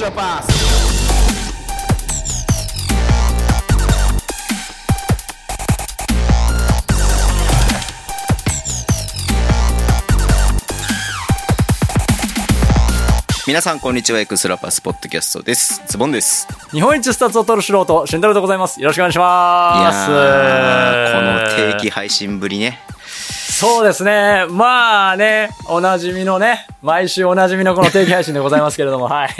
Extra Pass. 皆さんこんにちは Extra Pass ポッドキャストですズボンです日本一スタッツを取る素人慎太郎でございますよろしくお願いしますいやこの定期配信ぶりねそうですねまあねおなじみのね毎週おなじみのこの定期配信でございますけれども はい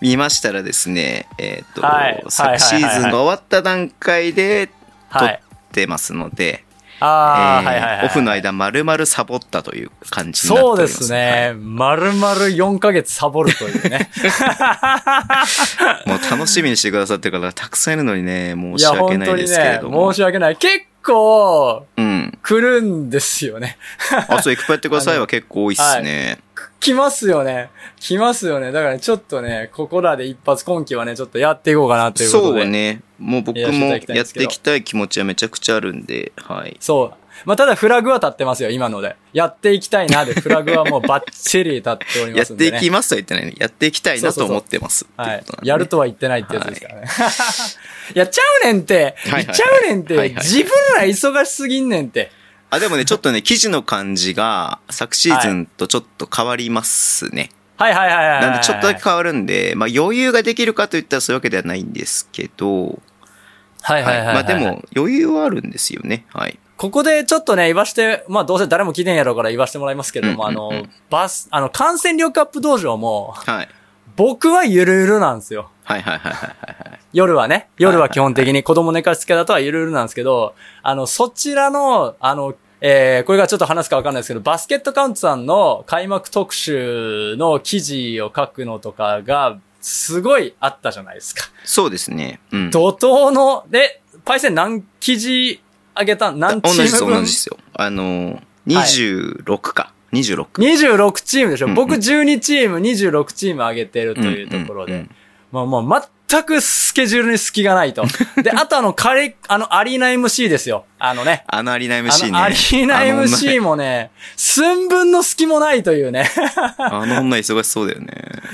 見ましたらですねえっ、ー、と、はい、昨シーズンが終わった段階で撮ってますので。オフの間、まるまるサボったという感じになっております。そうですね。まるまる4ヶ月サボるというね。もう楽しみにしてくださってる方がたくさんいるのにね、申し訳ないですけれども。ね、申し訳ない。結構、うん。来るんですよね。あ、そう、エクパやってくださいは結構多いっすね。来ますよね。来ますよね。だからちょっとね、ここらで一発今期はね、ちょっとやっていこうかなということで。そうね。もう僕もやっていきたい気持ちはめちゃくちゃあるんで、はい。そう。まあ、ただフラグは立ってますよ、今ので。やっていきたいなで、フラグはもうバッチリ立っておりますんで、ね、やっていきますとは言ってないね。やっていきたいなと思ってます。はい。やるとは言ってないってやつですからね。はい、やっちゃうねんって。やっちゃうねんって。自分ら忙しすぎんねんって。あ、でもね、ちょっとね、記事の感じが、昨シーズンとちょっと変わりますね。はいはいはいはい。なんでちょっとだけ変わるんで、まあ余裕ができるかといったらそういうわけではないんですけど、はいはいはい、はい、まあでも余裕はあるんですよね。はい。ここでちょっとね、言わして、まあどうせ誰も聞いてんやろうから言わしてもらいますけれども、うんうんうん、あの、バス、あの、感染力アップ道場も、はい。僕はゆるゆるなんですよ。はいはいはいはい、はい。夜はね、夜は基本的に子供寝かしつけだとはゆるゆるなんですけど、あの、そちらの、あの、えー、これがちょっと話すかわかんないですけど、バスケットカウントさんの開幕特集の記事を書くのとかが、すごいあったじゃないですか。そうですね。うん。怒涛の、で、パイセン何記事あげた何チーム？分同じです、同じですよ。あの、26か。はい、26。26チームでしょ、うんうん、僕12チーム、26チーム上げてるというところで。うんうんうん、まあまあ、全くスケジュールに隙がないと。で、あとあの、カレ、あの、アリーナ MC ですよ。あのね。あのアリーナ MC ね。アリーナ MC もね、寸分の隙もないというね。あの女忙しそうだよね。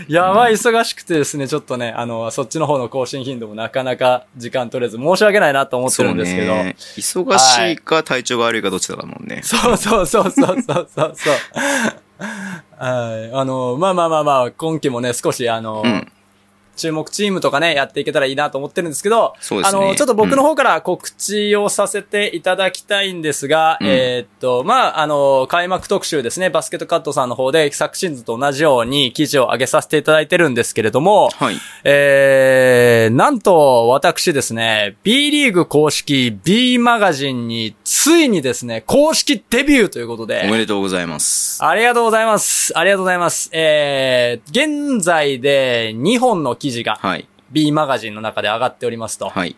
やばい忙しくてですね、ちょっとね、あの、そっちの方の更新頻度もなかなか時間取れず、申し訳ないなと思ってるんですけど。ね、忙しいか体調が悪いかどっちだもんね。そうそうそうそうそうそうそう。はい。あの、まあまあまあまあ、今期もね、少しあの、うん注目チームとかね、やっていけたらいいなと思ってるんですけど、ね。あの、ちょっと僕の方から告知をさせていただきたいんですが、うん、えー、っと、まあ、あの、開幕特集ですね、バスケットカットさんの方で昨シーズンと同じように記事を上げさせていただいてるんですけれども、はい。えー、なんと私ですね、B リーグ公式 B マガジンについにですね、公式デビューということで。おめでとうございます。ありがとうございます。ありがとうございます。えー、現在で2本の記記事が、はい。B マガジンの中で上がっておりますと。はい。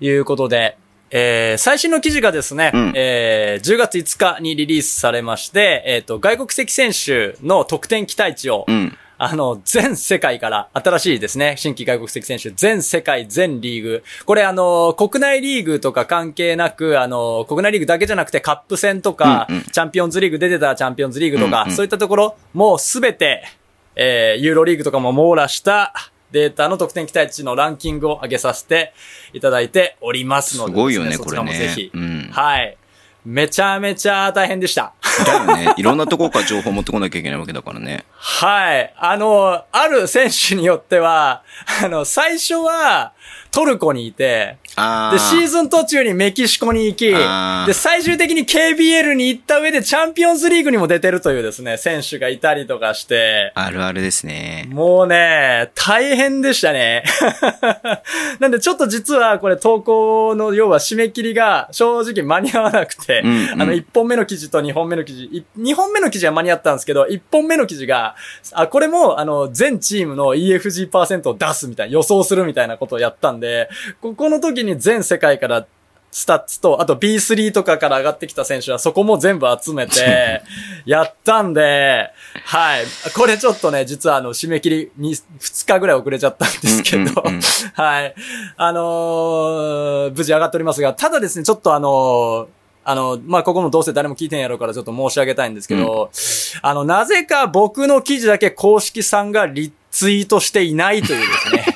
いうことで、えー、最新の記事がですね、うん、えー、10月5日にリリースされまして、えっ、ー、と、外国籍選手の得点期待値を、うん、あの、全世界から、新しいですね、新規外国籍選手、全世界、全リーグ。これあの、国内リーグとか関係なく、あの、国内リーグだけじゃなくてカップ戦とか、うんうん、チャンピオンズリーグ出てたチャンピオンズリーグとか、うんうん、そういったところ、もうすべて、えー、ユーロリーグとかも網羅した、データの得点期待値のランキングを上げさせていただいておりますので、すごいよね、これね。ぜひ、うん、はい。めちゃめちゃ大変でした。だよね。いろんなところから情報を持ってこなきゃいけないわけだからね。はい。あの、ある選手によっては、あの、最初は、トルコにいて、で、シーズン途中にメキシコに行き、で、最終的に KBL に行った上でチャンピオンズリーグにも出てるというですね、選手がいたりとかして。あるあるですね。もうね、大変でしたね。なんでちょっと実はこれ投稿の要は締め切りが正直間に合わなくて、うんうん、あの、1本目の記事と2本目の記事、2本目の記事は間に合ったんですけど、1本目の記事が、あ、これも、あの、全チームの EFG% を出すみたいな、予想するみたいなことをやったんで、ここの時に全世界からスタッツと、あと B3 とかから上がってきた選手はそこも全部集めて、やったんで、はい。これちょっとね、実はあの、締め切りに2日ぐらい遅れちゃったんですけど、はい。あのー、無事上がっておりますが、ただですね、ちょっとあのー、あの、まあ、ここもどうせ誰も聞いてんやろうからちょっと申し上げたいんですけど、うん、あの、なぜか僕の記事だけ公式さんがリッツイートしていないというですね。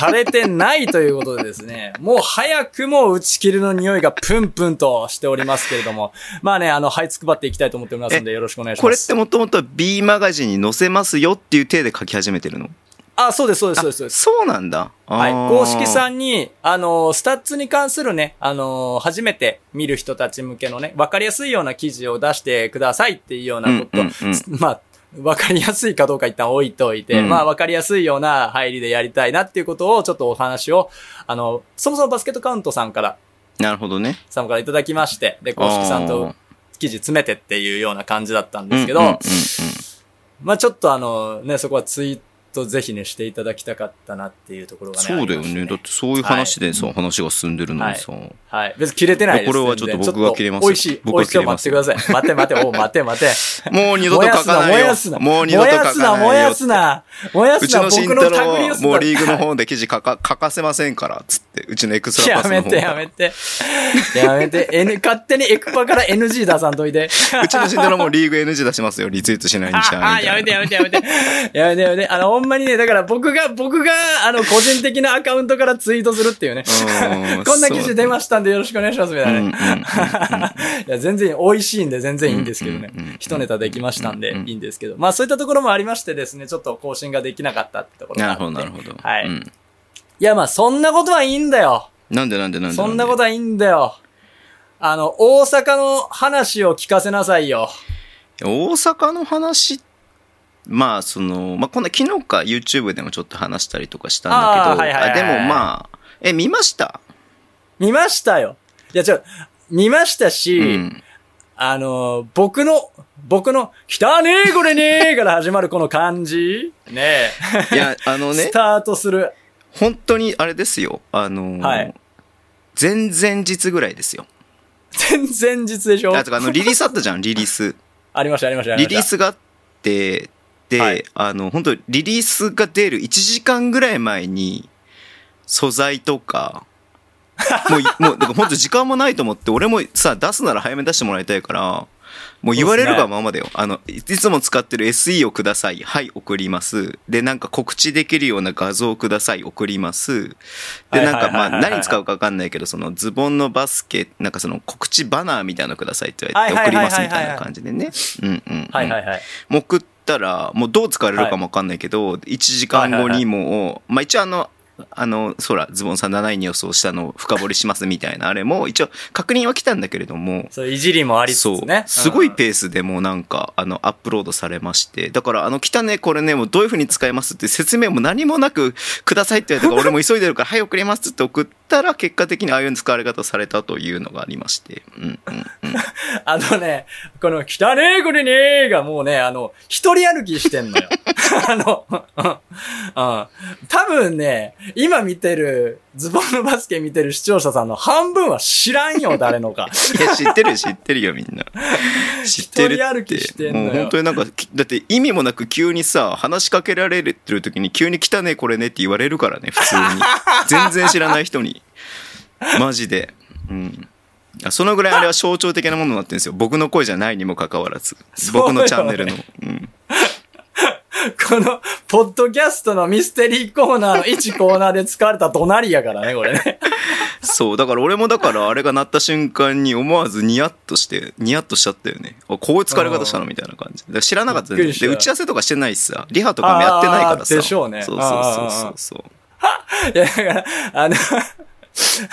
されてないということでですね、もう早くも打ち切りの匂いがプンプンとしておりますけれども、まあね、あの、はいつくばっていきたいと思っておりますので、よろしくお願いします。これってもともと B マガジンに載せますよっていう体で書き始めてるの？あ、そうです、そうです、そうです。そうなんだ。はい。公式さんに、あの、スタッツに関するね、あの、初めて見る人たち向けのね、わかりやすいような記事を出してくださいっていうようなこと、うんうんうん、まあ、わかりやすいかどうか一旦置いといて、うん、まあわかりやすいような入りでやりたいなっていうことをちょっとお話を、あの、そもそもバスケットカウントさんから、なるほどね。さんからいただきまして、で、公式さんと記事詰めてっていうような感じだったんですけど、まあちょっとあの、ね、そこはツイートとぜひね、していただきたかったなっていうところがね。そうだよね。だってそういう話でさ、はい、話が進んでるのにさ。はい。はい、別に切れてないです。これはちょっと僕が切れます美味しい。美味しい。待ってください。待て待て、お待て待て。もう二度と書かないよ。燃やすな、もう二度と書かな。燃やすな、燃やすな。うちの慎太郎はもうリーグの方で記事書か、書かせませんから、つって。うちのエクストラパスの方やめて、やめて。やめて。N、勝手にエクパから NG 出さんといて。うちの慎太郎もリーグ NG 出しますよ。リツイートしないにしちゃう。あ、やめてやめてやめて。やめてやめて。あの、ほんまにね、だから僕僕が、僕が、あの、個人的なアカウントからツイートするっていうね。こんな記事出ましたんでよろしくお願いします、みたいな。いや、全然美味しいんで全然いいんですけどね。一ネタできましたんでいいんですけど。まあそういったところもありましてですね、ちょっと更新ができなかったってところなるほど、なるほど。はい。いや、まあそんなことはいいんだよ。なんでなんでなんで？そんなことはいいんだよ。あの、大阪の話を聞かせなさいよ。大阪の話ってまあその、まあ、こんな昨日か YouTube でもちょっと話したりとかしたんだけど、はいはいはいはい、でもまあ、え、見ました？見ましたよ。いや、ちょ、見ましたし、うん、あの、僕の、僕の、汚ねえこれねえ から始まるこの感じねえ。いや、あのね。スタートする。本当にあれですよ。あのはい、前々日ぐらいですよ。前々日でしょ？あ、とかあの、リリースあったじゃん、リリース。ありました、ありました。リリースがあって、、はい、あの、本当リリースが出る1時間ぐらい前に、素材とか、もう、もう、だから本当時間もないと思って、俺もさ、出すなら早め出してもらいたいから、もう言われるがままだよ。ね、あの、いつも使ってる SE をください。はい、送ります。で、なんか告知できるような画像をください。送ります。で、なんかまあ、何使うかわかんないけど、そのズボンのバスケ、なんかその告知バナーみたいなのくださいって言われて送りますみたいな感じでね。うんうん。はいはいはい。もう送ったら、もうどう使われるかもわかんないけど、1時間後にもう、まあ一応あの、あの、そら、ズボンさん7位に予想したのを深掘りしますみたいな、あれも、一応、確認は来たんだけれども。そう、いじりもありつつね。そう。すごいペースでもうなんか、あの、アップロードされまして。だから、あの、来たね、これね、もうどういうふうに使えますって説明も何もなく、くださいって言われたから、俺も急いでるから、はい、送りますって送ったら、結果的にああいう使われ方されたというのがありまして。うん、うん、うん。あのね、この、来たねこれねがもうね、あの、一人歩きしてんのよ。あの、うん。多分ね、今見てる、ズボンのバスケ見てる視聴者さんの半分は知らんよ、誰のか。いや、知ってる、知ってるよ、みんな。知ってるって。してんのもう本当になんか、だって意味もなく急にさ、話しかけられてる時に急に来たね、これねって言われるからね、普通に。全然知らない人に。マジで。うん。そのぐらいあれは象徴的なものになってるんですよ。僕の声じゃないにもかかわらず。僕のチャンネルの。うんこの、ポッドキャストのミステリーコーナーの1コーナーで使われた隣やからね、これね。そう、だから俺もだからあれが鳴った瞬間に思わずニヤッとして、ニヤッとしちゃったよね。こういう使われ方したのみたいな感じ。知らなかったね。で、打ち合わせとかしてないしさ、リハとかもやってないからさ。でしょうね。そうそうそうそうそう。いや、だから、あの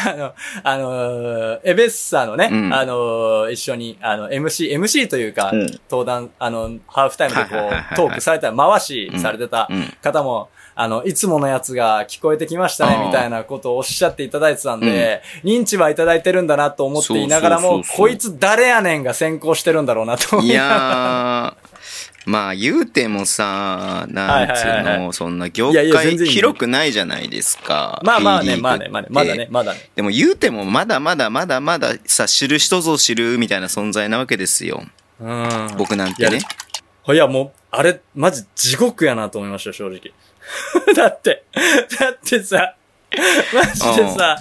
あの、あの、エベッサのね、うん、あの、一緒に、あの、MC、MC というか、うん、登壇、あの、ハーフタイムでこう、トークされた、回しされてた方も、あの、いつものやつが聞こえてきましたね、みたいなことをおっしゃっていただいてたんで、うん、認知はいただいてるんだなと思っていながらも、こいつ誰やねんが先行してるんだろうなと思いやー、まあ言うてもさ、なんつうの、そんな業界広くないじゃないですか。まあまあね、まあね、まあね、まだね、まだね。でも言うてもまだまだまだまださ、知る人ぞ知るみたいな存在なわけですよ。うん。僕なんてね。いや、もう、あれ、マジ地獄やなと思いました、正直。だって、だってさ、マジでさ、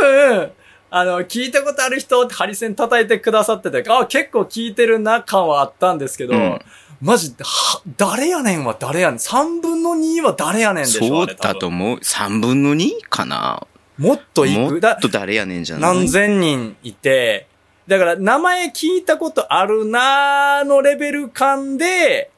多分、あの、聞いたことある人ってハリセン叩いてくださってて、あ、結構聞いてるな感はあったんですけど、うんマジ、は、誰やねんは誰やねん。3分の2は誰やねんでしょそうだと思う。3分の 2? かなもっといもく。だっと誰やねんじゃない？何千人いて、だから名前聞いたことあるなーのレベル感で、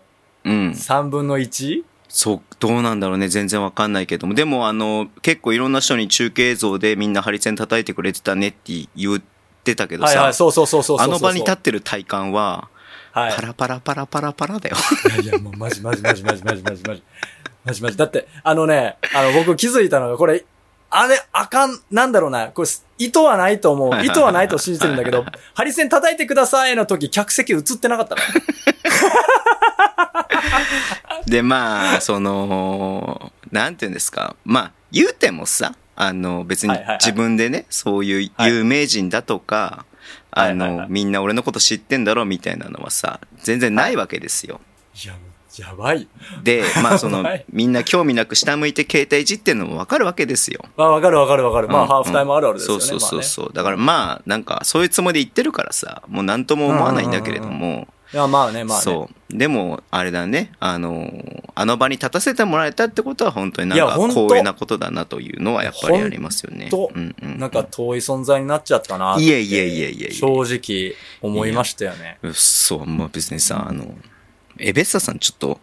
うん。3分の 1? そう、どうなんだろうね。全然わかんないけども。でも、あの、結構いろんな人に中継映像でみんなハリセン叩いてくれてたねって言ってたけどさ、はいはい、そうそうそうそうそうそう。あの場に立ってる体感は、はいパラパラパラパラパラだよ。いやいや、もうマジマジマジマジマジマジマジ。マジマジ。だって、あのね、あの、僕気づいたのが、これ、あれ、あかん、なんだろうな、これ、意図はないと思う。意図はないと信じてるんだけど、ハリセン叩いてくださいの時、客席映ってなかったの。で、まあ、その、なんていうんですか。まあ、言うてもさ、あの、別に自分でね、そういう有名人だとか、あはいはいはい、のみんな俺のこと知ってんだろみたいなのはさ、全然ないわけですよ。いや、やばい。で、まあそのはい、みんな興味なく下向いて携帯いじってんのもわかるわけですよ。あ、わかるわかるわかる。まあ、うんハーフタイムあるあるですよね。そうそうそうまそう。だからまあ、なんか、そういうつもりで言ってるからさ、もう何とも思わないんだけれども。いや、まあね、まあね。そう。でも、あれだね、あの、あの場に立たせてもらえたってことは本当になんか光栄なことだなというのはやっぱりありますよね。と、うんうんうんなんか遠い存在になっちゃったなって。いえいえいえいえ正直、思いましたよね。うっそう、まあ別にさ、あの、エベッサさんちょっと、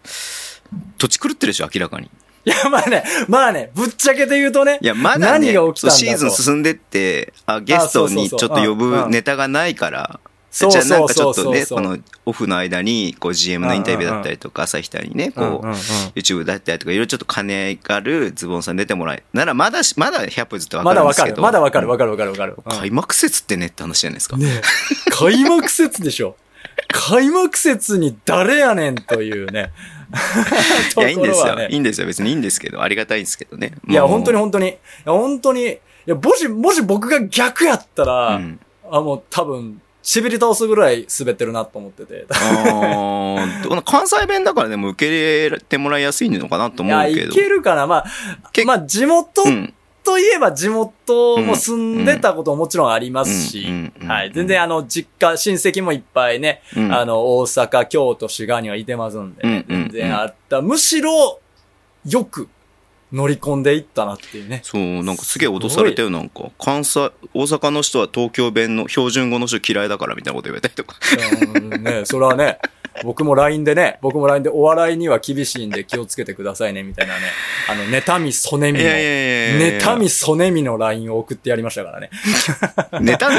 土地狂ってるでしょ、明らかに。いや、まあね、まあね、ぶっちゃけて言うとね。いや、まだね、何が起きたんだシーズン進んでって、あ、ゲストにちょっと呼ぶんネタがないから、そうじゃあなんかちょっとね、そうそうそうこのオフの間に、こう GM のインタビューだったりとか、朝日隊にね、こう、YouTube だったりとか、いろいろちょっと金があるズボンさん出てもらえ、ならまだし、まだ100歩ずってわかまだわかる。るんですけど。まだわかるわかかるわかるわかる。開幕節ってねって話じゃないですか。ねえ開幕節でしょ。開幕節に誰やねんというね。いや、いいんですよ。いいんですよ。別にいいんですけど、ありがたいんですけどね。いや、本当に本当に。いや、本当に。いや、もし、もし僕が逆やったら、うんあ、もう多分、しびり倒すぐらい滑ってるなと思ってて。関西弁だからでも受け入れてもらいやすいのかなといや、思うけど。いけるかな。まあけ、まあ、地元うん。といえば地元も住んでたことももちろんありますしはい。全然あの、実家、親戚もいっぱいね、うんあの、大阪、京都、滋賀にはいてますんで、全然あった。むしろ、よく乗り込んでいったなっていうね。そう、なんかすげえ脅されたよ、なんか。関西、大阪の人は東京弁の標準語の人嫌いだからみたいなこと言われたりとか。うんね、それはね、僕も LINE でね、僕も LINE でお笑いには厳しいんで気をつけてくださいね、みたいなね。あの、妬み、そねみの、妬み、そねみの LINE を送ってやりましたからね。妬んでたの？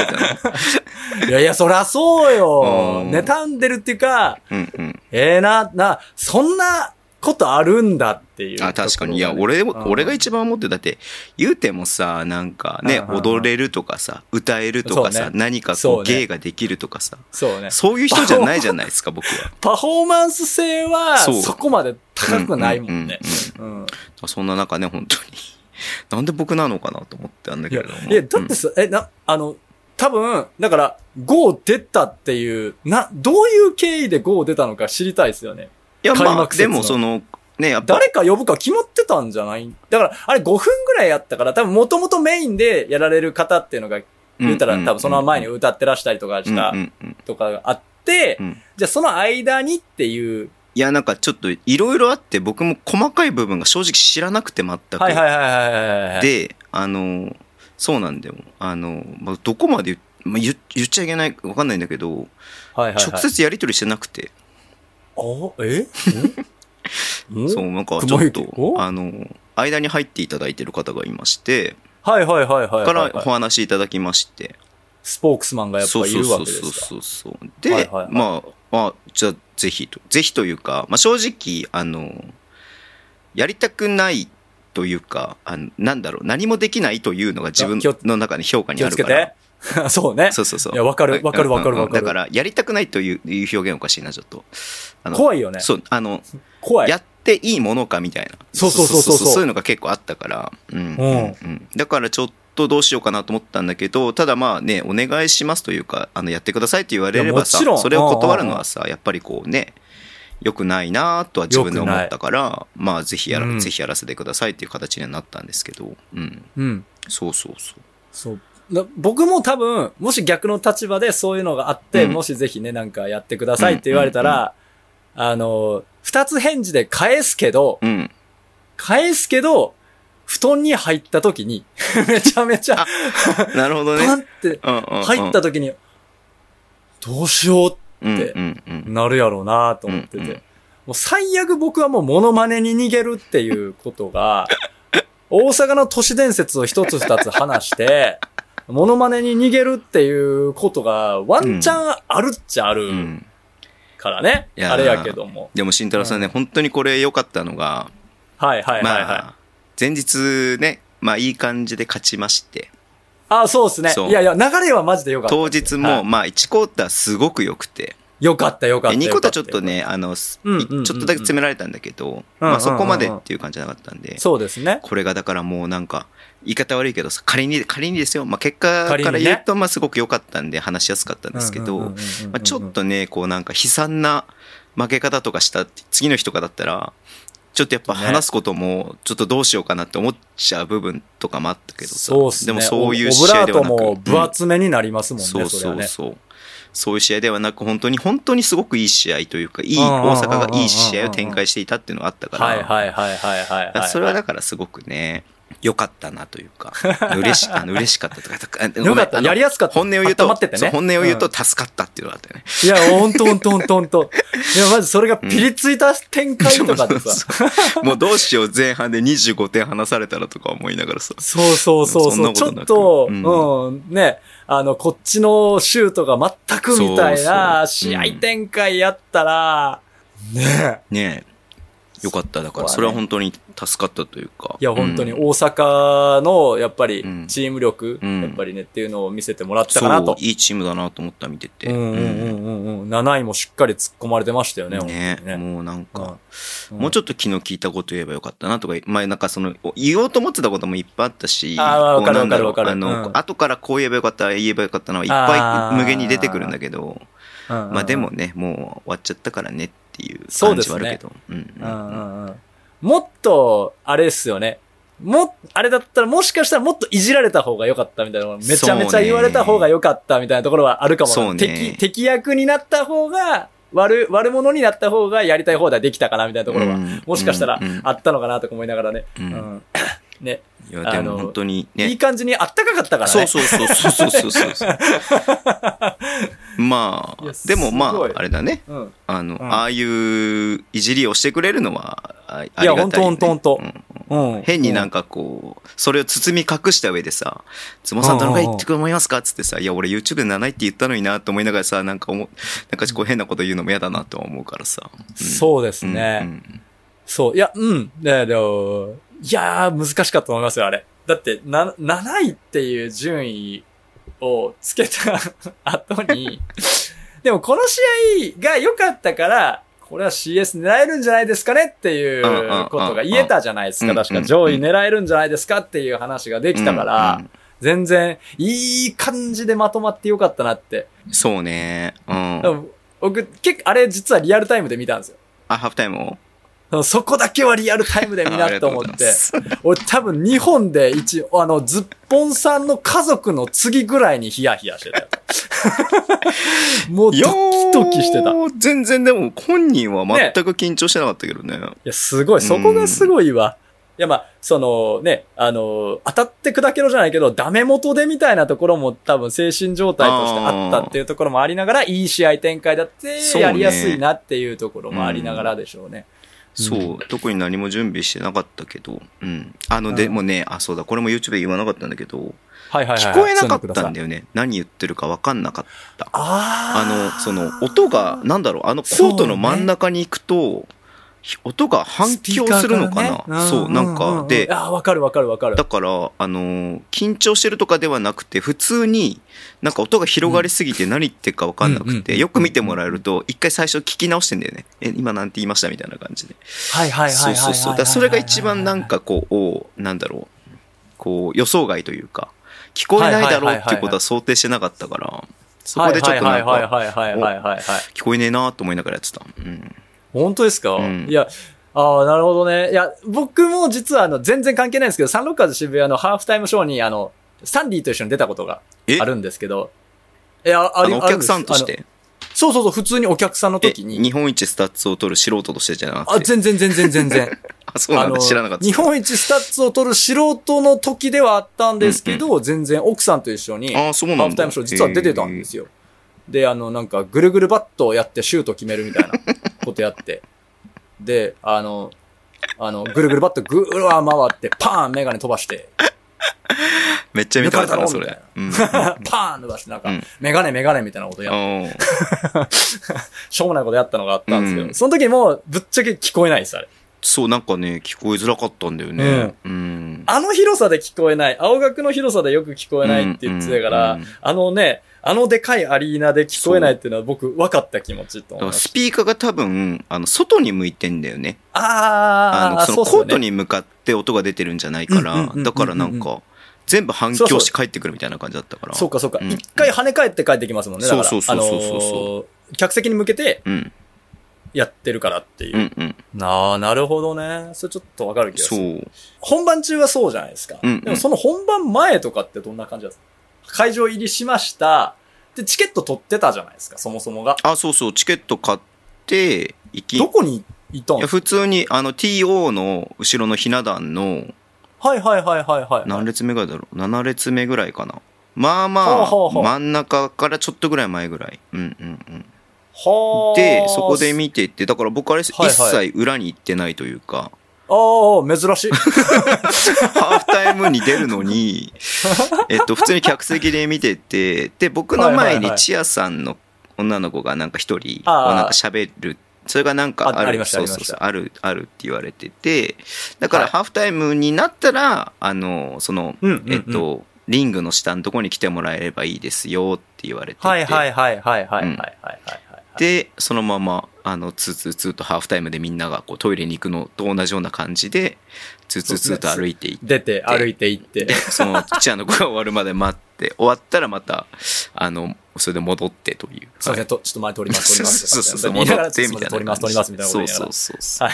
いやいや、そりゃそうよ。うん妬んでるっていうか、うんうん。ええな、な、そんなことあるんだっていう、あ、確かに。いや、俺も、俺が一番思ってるだって、言うてもさ、なんかね、うんうんうん踊れるとかさ、歌えるとかさ、ね何かそうねこう芸ができるとかさ、そうね。そういう人じゃないじゃないですか、僕は。パフォーマンス性は、そこまで高くないもんね。うんうんうん。そんな中ね、本当に。なんで僕なのかなと思ってあんだけれども。、いや、だってさ、え、な、あの、多分、だから、GO 出たっていう、な、どういう経緯で GO 出たのか知りたいですよね。いや、まあ、でもその、ね、やっぱ、誰か呼ぶか決まってたんじゃない？だから、あれ5分ぐらいやったから、多分もともとメインでやられる方っていうのが、言ったら多分その前に歌ってらしたりとかしたとかがあってう、ん。じゃあその間にっていう、いや、なんかちょっといろいろあって、僕も細かい部分が正直知らなくて全く。はいはいはいはいはいはい。、で、あの、そうなんだよ。あの、まあ、どこまで言,、まあ、言言っちゃいけない、わかんないんだけど、はいはいはい、直接やり取りしてなくて、おえ？んそう、なんかちょ雲っとあの、間に入っていただいてる方がいまして、はいはいはいはいはいはい。からお話いただきまして、スポークスマンがやっぱいるわけですか？そうそうそう。で、はいはいはいまあ、まあ、じゃあぜひと、ぜひというか、まあ正直、あの、やりたくないというか、あのなんだろう、何もできないというのが自分の中で評価にあるから。て。そうね。そうそうそう。いやわかるわかるわかるわかるだから、やりたくないといういう表現おかしいな、ちょっと。怖いよね。そう、あの、怖い。やっていいものかみたいな。そうそうそうそうそうそういうのが結構あったから。うん。うんうんだからちょっとどうしようかなと思ったんだけど、ただまあね、お願いしますというか、あの、やってくださいって言われればさそれを断るのはさ、やっぱりこうね、良くないなとは自分で思ったから、まあぜひやら、うんぜひやらせてくださいっていう形にはなったんですけど、うん。うん。そうそうそう。そう。な僕も多分、もし逆の立場でそういうのがあって、うんもしぜひね、なんかやってくださいって言われたら、あの、二つ返事で返すけど、うん。返すけど、布団に入った時に、めちゃめちゃ、なるほどね。パンってうんうんうん入った時に、どうしようってうんうんうん。なるやろうなと思ってて。うんうんもう最悪僕はもうモノマネに逃げるっていうことが、大阪の都市伝説を一つ二つ話して、モノマネに逃げるっていうことがワンチャンあるっちゃあるうんからね。あれやけども。でも慎太郎さんね、本当にこれ良かったのが、はいはいはいはい。まあ、前日ね、まあいい感じで勝ちまして、あそうですね。いやいや、流れはマジでよかった。当日も、はいまあ1クォーターすごく良くて、よかったよかった。2クォーターよかちょっとね、あの、ちょっとだけ詰められたんだけど、うんうんうんまあそこまでっていう感じじゃなかったんで、そうですね。これがだからもうなんか、言い方悪いけどさ、仮に、仮にですよ、まあ結果から言うと、まあすごく良かったんで話しやすかったんですけど、ちょっとね、こうなんか悲惨な負け方とかした次の日とかだったら、ちょっとやっぱね話すことも、ちょっとどうしようかなって思っちゃう部分とかもあったけどさ。そうっすね。でもそういうオ試合ではなく。分厚めになりますもんね、そうそれはね。そうそう。そういう試合ではなく、本当に、本当にすごくいい試合というか、いい、うんうんうんうん大阪がいい試合を展開していたっていうのがあったから、はいはいはいはいはいだからはい。それはだからすごくね、良かったなというか、嬉しあの嬉しかったとか、よかった。やりやすかった。本音を言うと、っててね。本音を言うとうん。助かったっていうのがあったよね。いや、ほんとほんとほんとほんと。いや、まずそれがピリついた展開とかでさ。もうどうしよう前半で25点離されたらとか思いながらさ。そうそうそうそう。ちょっと、うん。うん、ね、あの、こっちのシュートが全くみたいな。試合展開やったら、ね。ねえ。よかった。だから、それは本当に助かったというか。いや、本当にうん大阪の、やっぱりうん、チーム力、うんやっぱりね、っていうのを見せてもらったかなと。いいチームだなと思った、見てて。うんうんうんうんうん。7位もしっかり突っ込まれてましたよね、ねね。もうなんか、うんもうちょっと昨日聞いたこと言えばよかったなとか、まあなんかその、言おうと思ってたこともいっぱいあったし、あーわかるわかるわかるあの、うん後からこう言えばよかった、言えばよかったのはいっあぱーい無限に出てくるんだけど、まあでもね、もう終わっちゃったからねっていう感そうですねじはあるけど。もっと、あれっすよね。も、あれだったらもしかしたらもっといじられた方が良かったみたいなのめちゃめちゃ言われた方が良かったみたいなところはあるかもね敵、敵役になった方が、悪、悪者になった方がやりたい放題できたかなみたいなところは、うんもしかしたらあったのかなとか思いながらね。ううんん。ね。いや、であのも本当にいいね。感じにあったかかったからね。そうそうそうそうそうそうそう。まあいや、でもまあ、あれだね。うん。あの、うんああいういじりをしてくれるのはあありがいやたいよ、ね。ほんとほんとほんうんうん。変になんかこう、それを包み隠した上でさ、つもさんどのくらい言ってく思いますか？っつってさ、いや、俺 YouTube で7位って言ったのになと思いながらさ、なんか思う、なんかこう変なこと言うのも嫌だなとは思うからさ。そうですうんね。うんそう。いや、うん。で、でも、いやー、難しかったと思いますよ、あれ。だって、な、7位っていう順位をつけた 後に、でもこの試合が良かったから、これは CS 狙えるんじゃないですかねっていうことが言えたじゃないですか。うん確か上位狙えるんじゃないですかっていう話ができたから、全然いい感じでまとまって良かったなって。うんそうね。うん。僕、結構、あれ実はリアルタイムで見たんですよ。あ、ハーフタイムを？そこだけはリアルタイムで見なと思って俺多分日本で一、あの、ズッポンさんの家族の次ぐらいにヒヤヒヤしてたよ。もうドいやキドキしてた。全然でも本人は全く緊張してなかったけどね。や、すごい。そこがすごいわ。いや、まあ、そのね、あの、当たって砕けろじゃないけど、ダメ元でみたいなところも多分精神状態としてあったっていうところもありながら、いい試合展開だって、やりやすいなっていうところもありながらでしょうね。そう、特に何も準備してなかったけど、うん。あの、うんでもね、あ、そうだ、これも YouTube で言わなかったんだけど、はいはいはい。聞こえなかったんだよ。よね。何言ってるか分かんなかった。ああの、その、音が、なんだろう、あのコートの真ん中に行くと、ひ音が反響するのかな？そう、なんか、で、ああ、わかるわかるわかるだ。から、あの、緊張してるとかではなくて、普通に、なんか音が広がりすぎて何言ってるか分かんなくて、よく見てもらえると、一回最初聞き直してんだよね。え、今なんて言いましたみたいな感じで。はいはいはい。そうそうそう。だそれが一番なんかこう、おなんだろう、こう予想外というか、聞こえないだろうっていうことは想定してなかったから、そこでちょっとなんか、はいはいはいはいはいはいはい。聞こえねえなと思いながらやってた。うん。本当ですか、うんいや、ああ、なるほどね。いや、僕も実はあの、全然関係ないんですけど、サンロッカーズ渋谷のハーフタイムショーに、あの、スタンディと一緒に出たことがえ？あるんですけど、いや、あの、お客さんとし。て？そうそうそう、普通にお客さんのえ時に。日本一スタッツを取る素人としてじゃなくて？あ、全然全然全然。あそうなんだ。知らなかった。日本一スタッツを取る素人の時ではあったんですけど、全然奥さんと一緒に、あそうなんだハーフタイムショー実は出てたんですよ。で、あの、なんか、ぐるぐるバットをやってシュート決めるみたいなことやって。で、あの、あの、ぐるぐるバットぐーわー回って、パーンメガネ飛ばして、めっちゃ見たかったな、それ パーン伸ばして、なんかうん、メガネメガネみたいなことやって、うん。しょうもないことやったのがあったんですけど、うんその時も、ぶっちゃけ聞こえないです、あれ。そう、なんかね、聞こえづらかったんだよね。うん。あの広さで聞こえない、青学の広さでよく聞こえないって言ってたから、うんうんあのね、あのでかいアリーナで聞こえないっていうのは僕分かった気持ちと思います。スピーカーが多分、あの、外に向いてんだよね。あー、あの、そのコートに向かって音が出てるんじゃないからだからなんか、全部反響して帰ってくるみたいな感じだったから。そうかそうか。うん一、回跳ね返って帰ってきますもんね。だからそうそうそうそうそうあのー客席に向けてうん。やってるからっていう。うんうん。なあ、なるほどね。それちょっとわかる気がすそる。う。本番中はそうじゃないですか。うんうんでもその本番前とかってどんな感じですか会場入りしました。で、チケット取ってたじゃないですか、そもそもが。あ、そうそう、チケット買って、行き、どこにいたんいや普通に、あの、TO の後ろのひな壇の、はいはいはいはいはい。何列目ぐらいだろう ?7 列目ぐらいかな。まあまあ、真ん中からちょっとぐらい前ぐらい。うんうんうん。はあ。で、そこで見てて、だから僕あれ、一はいはい切裏に行ってないというか、ああ、珍しい。ハーフタイムに出るのに、えっと、普通に客席で見てて、で、僕の前はいはいはいにチアさんの女の子がなんか一人、なんか喋る。それがなんかある。ああそうそうそう。あある、あるって言われてて、だからはいハーフタイムになったら、あの、その、うんうんうんえっと、リングの下のところに来てもらえればいいですよって言われてて。はいはいはいはいはいはいうんはいはいはい。で、そのまま、あの、ツーツーツーとハーフタイムでみんながこうトイレに行くのと同じような感じで、ツーツーツーと歩いていって、出て、歩いて行ってで。そのチアの子が終わるまで待って、終わったらまた、あの、それで戻ってという。すいません、とちょっと前取ります、取ります。そうそうそう、戻ってみたいな。取ります、取ります、みたいなそうそらうそうそう。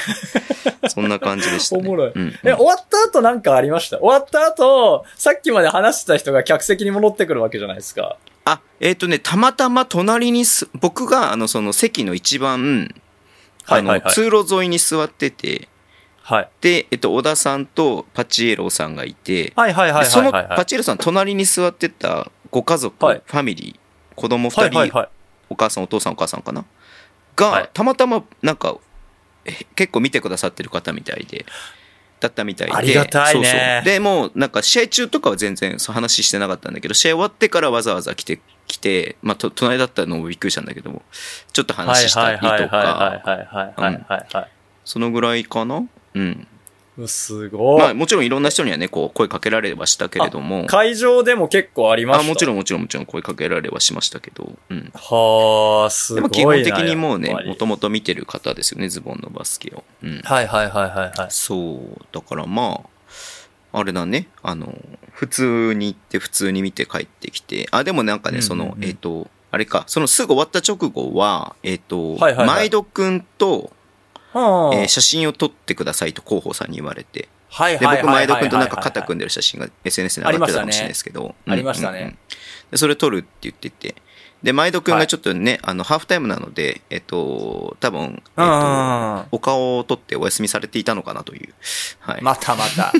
そんな感じでした、ね。おもろいうんえ、終わった後なんかありました？終わった後、さっきまで話してた人が客席に戻ってくるわけじゃないですか。あ、えっ、とね、たまたま隣にす、僕が、あの、その席の一番、あの、はいはいはい通路沿いに座ってて、はい。で、えっと、小田さんとパチエロさんがいて、はいはいはいはいでその。パチエロさん隣に座ってたご家族、はい。ファミリー、子供二人、はいはいはい。お母さんお父さんお母さんかな？が、はい。たまたまなんかえ結構見てくださってる方みたいでだったみたいで。ありがたいね。そうそう。でもうなんか試合中とかは全然そう話してなかったんだけど試合終わってからわざわざ来て来て、まあ、と隣だったのもびっくりしたんだけどもちょっとはい話したりとか。はいはいはいはいはいはい。そのぐらいかな？うん。すごい。まあもちろん。いろん。な人にはねこう声かけられはしたけれども会場でも結構ありました。あもちろん。もちろん。もちろん。声かけられはしましたけど、うん、はあ、すごいな。も基本的にもうねもともと見てる方ですよねズボンのバスケを、うん、はいはいはいはいはい。そうだからまああれだねあの普通に行って普通に見て帰ってきてあでもなん。かね、そうん。うん。うん。のえっ、とあれかそのすぐ終わった直後はえっ、と、はいはいはい毎度くん。と、はあ。えー写真を撮ってくださいと広報さんに言われて。はいで僕はいはいはいはい。毎度くんとなんか肩組んでる写真が SNS に上がってたかもしれないですけど。ありましたねうん。うんうんでそれ撮るって言ってて。で毎度くんがちょっとね、あのハーフタイムなのでえっ、と多分えっ、とうんお顔を取ってお休みされていたのかなという。はい。またまた。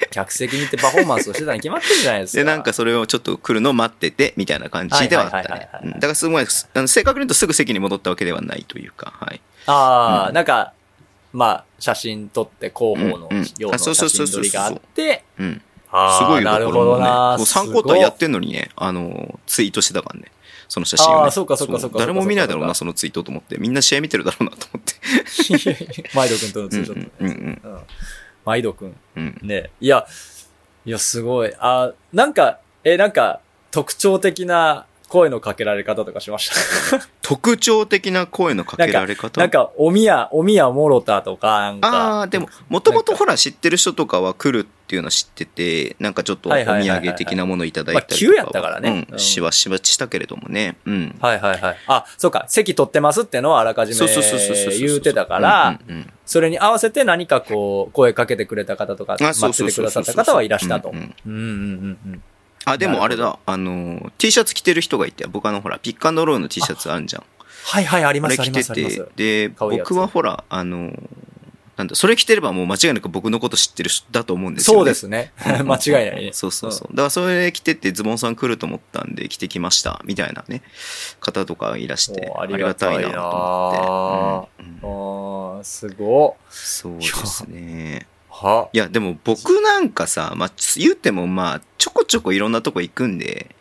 客席に行ってパフォーマンスをしてたに決まってるじゃないですか。で、なんかそれをちょっと来るのを待ってて、みたいな感じではあったねだからすごい、あの正確に言うとすぐ席に戻ったわけではないというか、はい。ああ、うんなんか、まあ、写真撮って広報のような写真撮りがあって、うん。すごいよ、なるほどな。こう3クォーターやってんのにね、あの、ツイートしてたからね。その写真を、ね。そうかそうかそうか誰も見ないだろうな、そのツイートと思って。みんな試合見てるだろうなと思って。て。マイド君とのツーショット。うんうんうんうんマイド君。うん。ね。いや、いや、すごい。あ、なんか、え、なんか、特徴的な声のかけられ方とかしました？特徴的な声のかけられ方？なんか、おみや、おみやもろたとか、なんか。ああ、でも、もともとほら知ってる人とかは来るっていうのは知ってて、なんかちょっとお土産的なものいただいたりとかは。まあ急やったからねう、うんんしばしばしたけれどもね。うん。はいはいはい。あ、そうか、席取ってますってのはあらかじめ。言うてたから、うんうんうんそれに合わせて何かこう、声かけてくれた方とか、待っててくださった方はいらしたと。あでもあれだ。あの T シャツ着てる人がいて僕あのほらピックアンドロールの T シャツあるじゃん。はいはい、あります、ああれ着てて。で僕はほらあのなんだそれ着てればもう間違いなく僕のこと知ってる人だと思うんですよ、ね、そうですね。間違いないね。そうそうそう。だからそれ着ててズボンさん来ると思ったんで着てきましたみたいなね方とかいらしておありがたいなと思って、うすごっ。そうですね。はいやでも僕なんかさ、まあ、言ってもまあちょこちょこいろんなとこ行くんで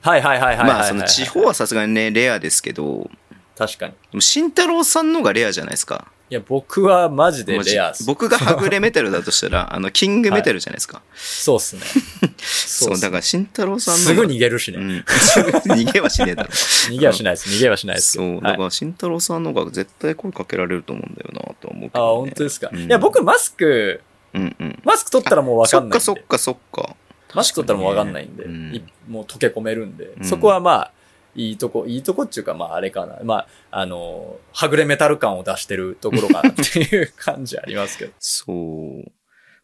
はいはいはいはいはいはい。まあその地方はさすがにねレアですけど確かに。でも慎太郎さんのがレアじゃないですか。いや、僕はマジでレア。僕がはぐれメタルだとしたらあの キングメタルじゃないですか。そうっすね。そうだから慎太郎さんのすぐ逃げるしね。うん、逃げはしねえだろ。逃げはしないです。逃げはしないです。そう、だはいから慎太郎さんの方が絶対声かけられると思うんだよなとは思うけあ、ど、ね。本当ですか。うんいや、僕マスク、うんうん。マスク取ったらもうわかんない。そっかそっかそっか。マスク取ったらもうわかんないんで、うんいもう溶け込めるんで、うんそこはまあ、いいとこ、いいとこっていうか、まああれかな。まあ、あの、はぐれメタル感を出してるところかな っていう感じありますけど。そう。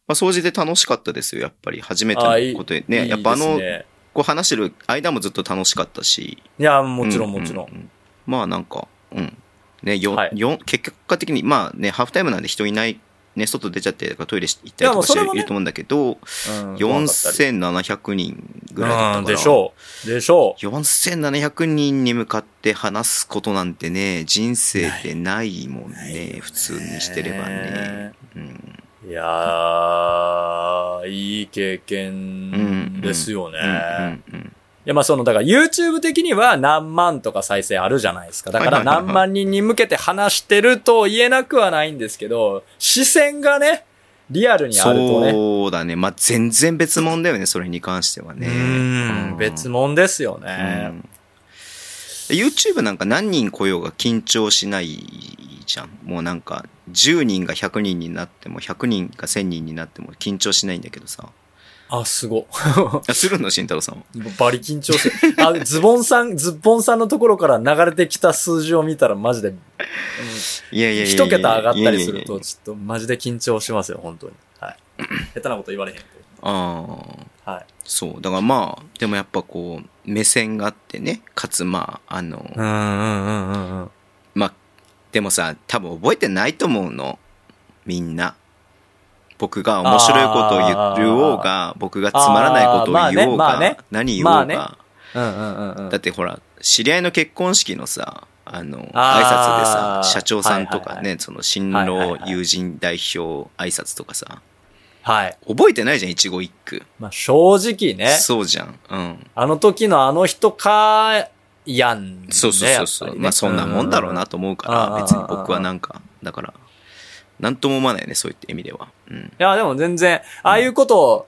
まあ、掃除で楽しかったですよ、やっぱり。初めてのことでね。いいやっぱあの、ねこう話してる間もずっと楽しかったし。いや、もちろんうもちろん。ううまあなんか、うん。ね、よ、はいよ結果的に、まあね、ハーフタイムなんで人いない、ね、外出ちゃって、トイレ行ったりとかしてもうそれもねると思うんだけど、うん4700人ぐらいだったかでしょう。でしょう。4700人に向かって話すことなんてね、人生でないもんね、普通にしてればね。うんいやー、いい経うん験ですよね。や、まあその、だから YouTube 的には何万とか再生あるじゃないですか。だから何万人に向けて話してると言えなくはないんですけど、視線がね、リアルにあるとね。そうだね。まあ、全然別物だよね、それに関してはね。うん、別物ですよね。うん YouTube なんか何人来ようが緊張しないじゃん。もうなんか、10人が100人になっても、100人が1000人になっても緊張しないんだけどさ。あ、すご。あ するの慎太郎さんは？バリ緊張する。あ、ズボンさん、ズボンさんのところから流れてきた数字を見たらマジで、うんいやいや一桁上がったりすると、ちょっとマジで緊張しますよ、本当に。はい。下手なこと言われへんと。ああ。はい。そう。だからまあ、でもやっぱこう、目線があってね、かつまあ、あの、うんうんうんうんうん。まあ、でもさ、多分覚えてないと思うの。みんな。僕が面白いことを言おうが、僕がつまらないことを言おうが何言おうが。だってほら、知り合いの結婚式のさ、あの、挨拶でさ、社長さんとかね、その新郎友人代表挨拶とかさ、はい。覚えてないじゃん、一語一句。まあ正直ね、そうじゃん。うん。あの時のあの人か、やん、ね。そうそうそうそう、ねまあそんなもんだろうなと思うから、うん別に僕はなんか、だから、なんとも思わないよね、そういった意味では。うん。いや、でも全然、ああいうことを、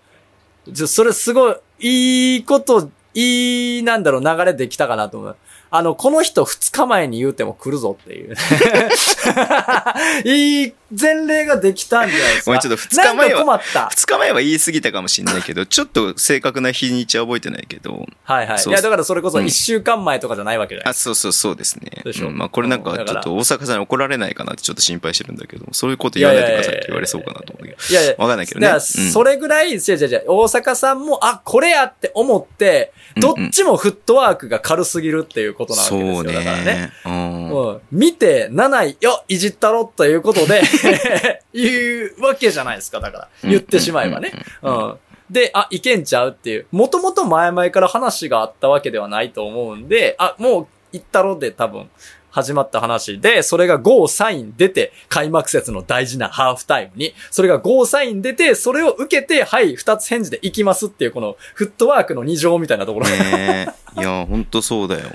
じゃそれすごい、いいこと、いい、なんだろう、流れできたかなと思う。あの、この人二日前に言うても来るぞっていう。いい前例ができたんじゃないですか。ちょっと二日前は困った？二日前は言い過ぎたかもしれないけど、ちょっと正確な日にちは覚えてないけど、はいはい。いや、だからそれこそうん一週間前とかじゃないわけじゃないあ、そうそうそうですね。でしょうんまあこれなんかちょっと大阪さんに怒られないかなってちょっと心配してるんだけど、そういうこと言わないでくださいって言われそうかなと思うけど。いやいや、わかんないけどね。だから、それぐらい、違う違う違う、大阪さんも、あ、これやって思って、どっちもフットワークが軽すぎるっていうことなわけですよ。そうだからね。うん、見て、7位、よ、いじったろということで、言うわけじゃないですか、だから。言ってしまえばね。うん。で、あ、いけんちゃうっていう。もともと前々から話があったわけではないと思うんで、あ、もう、行ったろで多分、始まった話で、それがゴーサイン出て、開幕節の大事なハーフタイムに、それがゴーサイン出て、それを受けて、はい、二つ返事で行きますっていう、このフットワークの二乗みたいなところ。ねいや、ほんとそうだよ。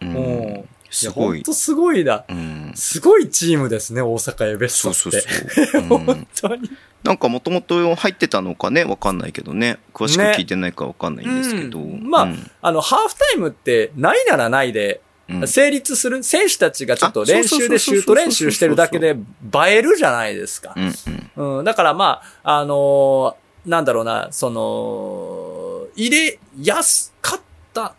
ううんん。すごい。ほんとすごいな。うん。すごいチームですね、大阪エベッソって。そうそうそう。うん本当に。なんかもともと入ってたのかね、わかんないけどね。詳しく聞いてないかわかんないんですけど。うんまあうんあの、ハーフタイムって、ないならないで、うん成立する、選手たちがちょっとあ練習でシュート練習してるだけで映えるじゃないですかう。んうんうん、だからまあ、あのーなんだろうな、その、入れやすかった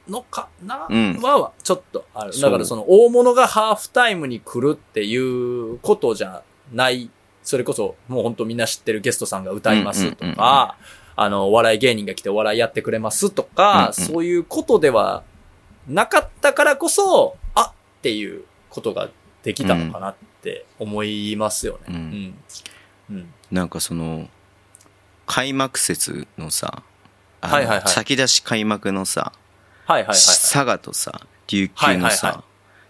のかな、うんは、ちょっとある。だからその大物がハーフタイムに来るっていうことじゃない。それこそ、もう本当みんな知ってるゲストさんが歌いますとか、あの、お笑い芸人が来てお笑いやってくれますとか、うんうんそういうことではなかったからこそ、あっていうことができたのかなって思いますよね。うんうん。うん。なんかその開幕節のさあのはいはいはい先出し開幕のさ、はいはいはい佐賀とさ琉球のさ、はいはい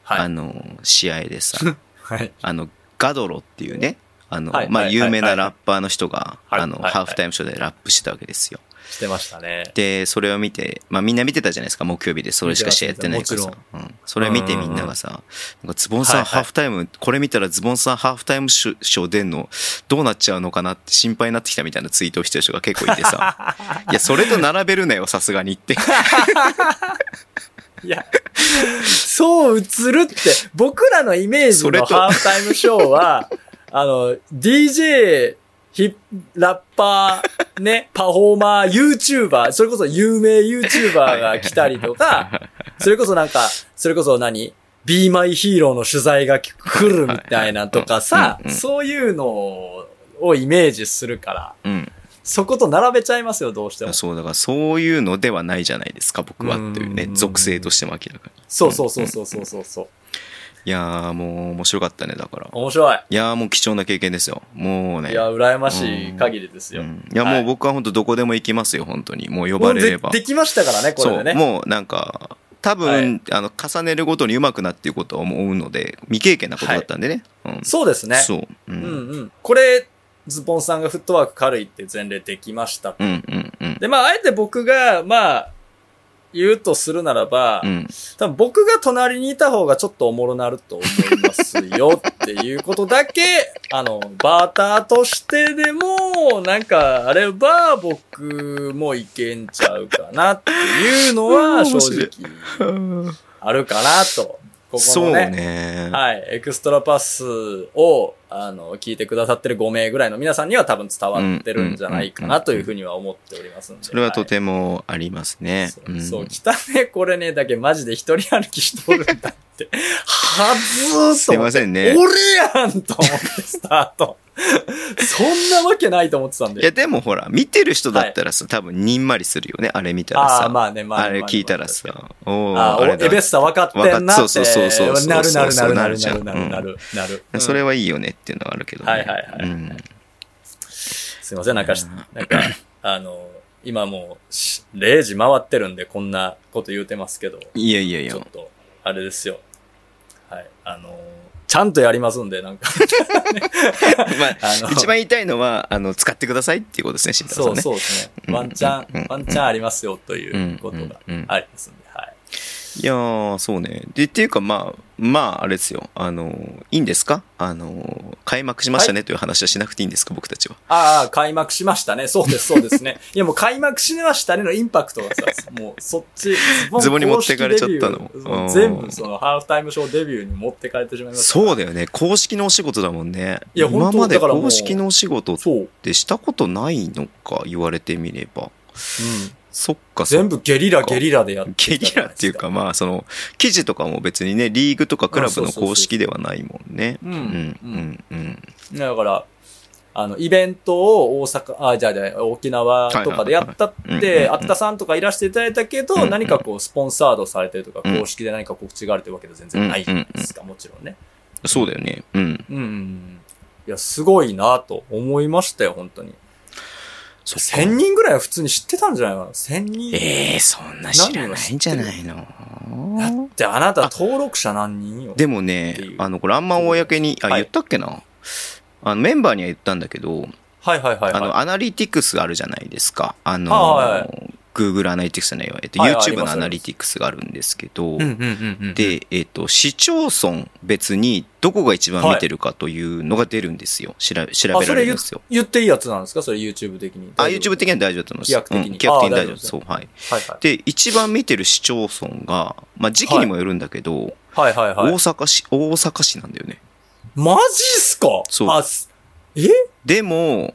はい。あの試合でさはい。あの ガドロっていうねあの、はいまあはいはい有名なラッパーの人が、はいあの、はいはいハーフタイムショーでラップしてたわけですよ。してましたね。で、それを見て、まあみんな見てたじゃないですか、木曜日でそれしか試合やってないからさ。うん。それ見てみんながさ、なんかズボンさんはいはいハーフタイム、これ見たらズボンさんハーフタイムショー出んのどうなっちゃうのかなって心配になってきたみたいなツイートをしてる人が結構いてさ、いや、それと並べるなよ、さすがにって。いや、そう映るって、僕らのイメージのハーフタイムショーは、あの、DJ、ヒッラッパー、ね、パフォーマー、YouTuber、それこそ有名 YouTuber が来たりとか、それこそなんか、それこそ何 ?Be My Hero の取材が来るみたいなとかさそういうのをイメージするから、うん。そこと並べちゃいますよ、どうしても。そう、だからそういうのではないじゃないですか、僕はっていうねう、ん属性としても明らかに。そうそうそうそうそうそうそう。いやー、もう面白かったね、だから。面白い。いやー、もう貴重な経験ですよ。もうね。いや、羨ましい限りですよ。うんいや、はいもう僕は本当どこでも行きますよ、本当に。もう呼ばれればもう。でできましたからね、これそう、でね。もうなんか、多分、はいあの、重ねるごとに上手くなっていくことは思うので、未経験なことだったんでね。うん。そうですね。そう。う。うんんうん。これ、ズボンさんがフットワーク軽いって前例できました。うんうんうん。で、まあ、あえて僕が、まあ、言うとするならば、うん。多分僕が隣にいた方がちょっとおもろなると思いますよ っていうことだけ、あの、バーターとしてでも、なんか、あれば僕もいけんちゃうかなっていうのは正直あるかなと。ここそうのね。ね。はい。エクストラパスを、あの、聞いてくださってる5名ぐらいの皆さんには多分伝わってるんじゃないかなというふうには思っておりますんで。それはといてもありますね。そう、そう、来たね、これね、だけマジで一人歩きしとるんだって。はずーと。すいませんね俺やんと思って、スタート。そんなわけないと思ってたんで。いや、でもほら、見てる人だったらさ、多分にんまりするよね、あれ見たらさ。あーまあねまあねあれ聞いたらさ、おーああエベッサ分かってんなって。そうそうそうそうなるなるなるなるなるなるなるそれはいいよねっていうのはあるけどね。はいはいはいうんすいません、なんかし、なんか、あの、今もうし、0時回ってるんでこんなこと言うてますけど、いやいやいやちょっ。と、あれですよ。はい。あの、ちゃんとやりますんで、なんか。まああの一番言いたいのは、あの、使ってくださいっていうことですね、慎太郎さんね。そうそうですね。うんワンチャうんン、ワンチャンありますよということがありますんで、はい。いやー、そうね。で、っていうか、まあ、まあ、あれですよ。あの、いいんですか？あの、開幕しましたねという話はしなくていいんですか、僕たちは。ああ、開幕しましたね。そうです、そうですね。いや、もう開幕しましたねのインパクトがさ、もうそっち、ズボンに持ってかれちゃったの全部そのハーフタイムショーデビューに持ってかれてしまいました。そうだよね。公式のお仕事だもんね。いや今まで公式のお仕事っ。てしたことないのか、言われてみれば。うん。そっか、全部ゲリラゲリラでやってゲリラっていうか、まあ、その、記事とかも別にね、リーグとかクラブの公式ではないもんね。うんうん、うん、うん。だから、あの、イベントを大阪、あ、じゃあじゃあ沖縄とかでやったって、あったさんとかいらしていただいたけど、うんうん何かこう、スポンサードされてるとか、うん公式で何か告知があるというわけでは全然ないじゃないですか、もちろんね。そうだよね。うん。うんうんうん。いや、すごいなと思いましたよ、本当に。そっか1000人ぐらいは普通に知ってたんじゃないかな ?1000 人。ええそんな知らないんじゃないの？だってあなた登録者何人よ？でもねあの、これあんま公に、あ、はい言ったっけな？あの、メンバーには言ったんだけど、はいはいはい、はい。あの、アナリティクスあるじゃないですか。あの、はいはい Google アナリティクスじゃないわ。えっと、YouTube のアナリティクスがあるんですけど。で、えっと、市町村別にどこが一番見てるかというのが出るんですよ。調べ、調あ、べられるんですよ。言っていいやつなんですか？それ YouTube 的に。あ、YouTube 的には大丈夫だと思います。規約的にうん規約的に大丈夫あそう、はい。はいはい。で、一番見てる市町村が、まあ、時期にもよるんだけど、はいはいはい。大阪市、大阪市なんだよね。マジっすか？そうえ？でも、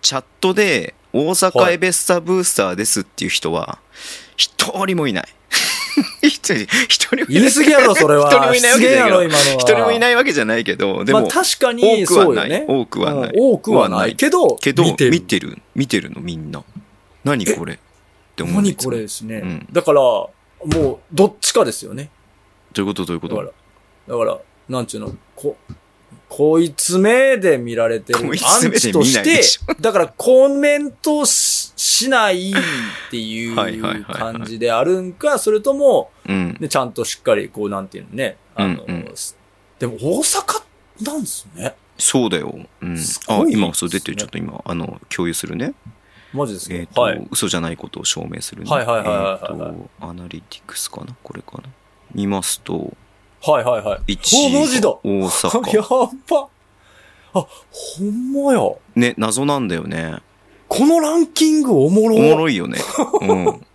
チャットで、大阪エベッサブースターですっていう人は、一人もいない。一人、もいない。言い過ぎやろ、それは。一人もいないわけじゃないけど。一人もいないわけじゃないけど、でまあも、確かに、多くはないね。多くはないうん多くはないけど、けど、見てる。見てる、のみんな。何これ？って思う何これですね。うんだから、もう、どっちかですよね。どういうことどういうこだからと、だから、なんちゅうの、こ、こいつ目で見られてる。アンチとして、だからコメントししないっていうはい感じであるんか、それとも、うん。ね、ちゃんとしっかり、こう、なんていうのね、あの、うんうんでも大阪なんですね。そうだよ。うんあ今、そう出てる。ちょっと今、あの、共有するね。マジですか、えっ、と、はい。嘘じゃないことを証明するね。はいはいはいはいはいえっ、と、アナリティクスかな？これかな？見ますと、はいはいはい。1位おマジだが大や阪。ば。あ、ほんまや。ね、謎なんだよね。このランキングおもろ。おもろいよね。うん。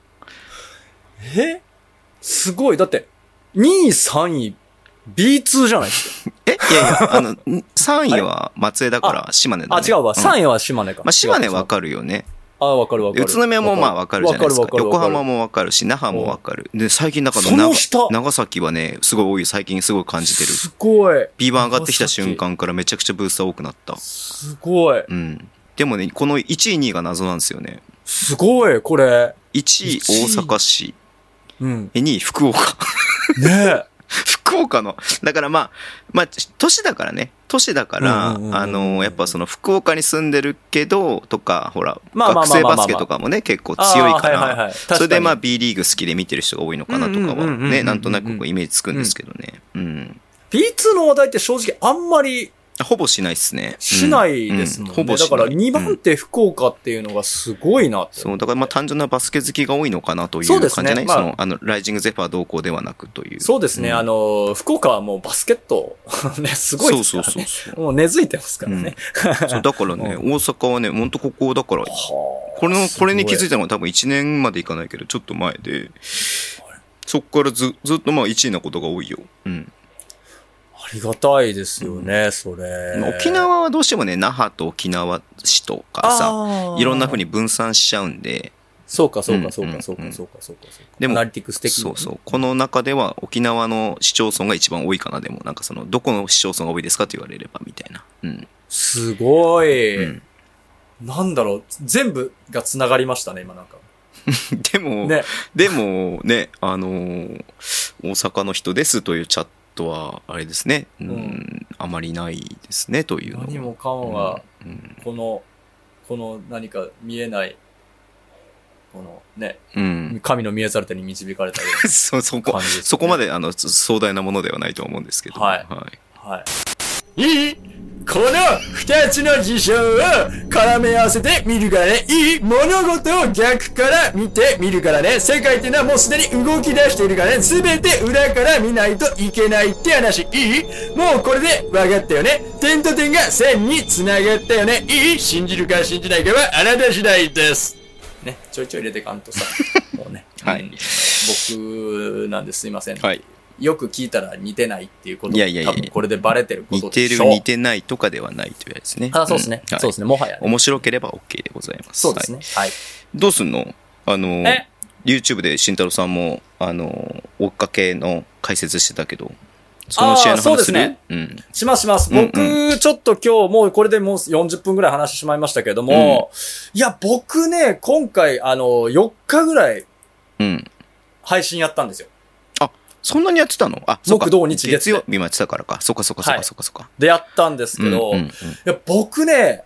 え？すごい。だって、2位、3位、B2 じゃない？ですか。え？いやいや、あの、3位は松江だから島根だあ、ね。違うわ。ん3位は島根か。まあ、島根わかるよね。あ、わかるわかる。宇都宮もまあわかるじゃないですか。わかか横浜もわかるし、那覇もわかる。で、最近だから長崎はね、すごい多い。最近すごい感じてる。すごい。B 版上がってきた瞬間からめちゃくちゃブースター多くなった。すごい。うん。でもね、この1位、2位が謎なんですよね。すごい、これ。1位、1位大阪市。うん。2位、福岡。ね 福岡の、だからまあ、まあ、都市だからね。都市だから、あの、やっぱその福岡に住んでるけど、とか、ほら、学生バスケとかもね、結構強いから。それでまあ B リーグ好きで見てる人が多いのかなとかはね、なんとなくこうイメージつくんですけどね。うん。B2 の話題って正直あんまりほぼしないっすね。しないですもんね。うんほぼしないだから2うん番手福岡っていうのがすごいなって。そう、だからまあ単純なバスケ好きが多いのかなという感じじゃないねまあその、あの、ライジングゼファー同行ではなくという。そうですね。うんあの、福岡はもうバスケット、ね、すごいですからね。そうそうそう。もう根付いてますからね。そうだからね、大阪はね、ほんとここだから、はあこれの、これに気づいすたのは多分1年までいかないけど、ちょっと前で、そっからずずっとまあ1位なことが多いよ。うん。りがたいですよね、それ。まあ沖縄はどうしてもね、那覇と沖縄市とかさ、いろんな風に分散しちゃうんで、そうか、そうか、うんそうか、うんそうか、そうか、そうか。でもアナリティクス的にねそうそう。この中では沖縄の市町村が一番多いかな、でも、なんかその、どこの市町村が多いですかと言われれば、みたいな。うん。すごい、うんなんだろう、全部が繋がりましたね、今なんか。でも、ね。でもね、あのー大阪の人ですというチャットは、あれですね、うん、うんあまりないですね、という何もかんは、うん。この、この何か見えない、このね、うん。神の見えざる手に導かれたよ そ、そうこ、な感じです、ね。そこまで、あの、壮大なものではないとは思うんですけど。はいはい。はい。いいこの二つの事象を絡め合わせてみるからね。いい物事を逆から見てみるからね。世界っていうのはもうすでに動き出しているからね。すべて裏から見ないといけないって話。いいもうこれで分かったよね。点と点が線に繋がったよね。いい信じるか信じないかはあなた次第です。ね、ちょいちょい入れてかんとさ。もうね。はいうん僕なんですいません。はい。よく聞いたら似てないっていうこといやいやいや多分これでバレてるこ似とでしょう。てる似てないとかではないというやつね。あ、そうですね。んはいそうですね。もはやね、面白ければ OK でございます。そうですね。はい。はい。どうすんの？あのえ、YouTube で慎太郎さんも、あの、追っかけの解説してたけど、その試合のあーそうですすねうん。しますします。うんう僕、ちょっと今日もうこれでもう40分ぐらい話してしまいましたけども、いや、僕ね、今回、あの、4日ぐらいうん。配信やったんですよ。そんなにやってたの？あ、そうか。木土日月月曜日もやってたからか。そっかそっかそっはいかそっかそっか。でやったんですけど、うんうんうんいや、僕ね、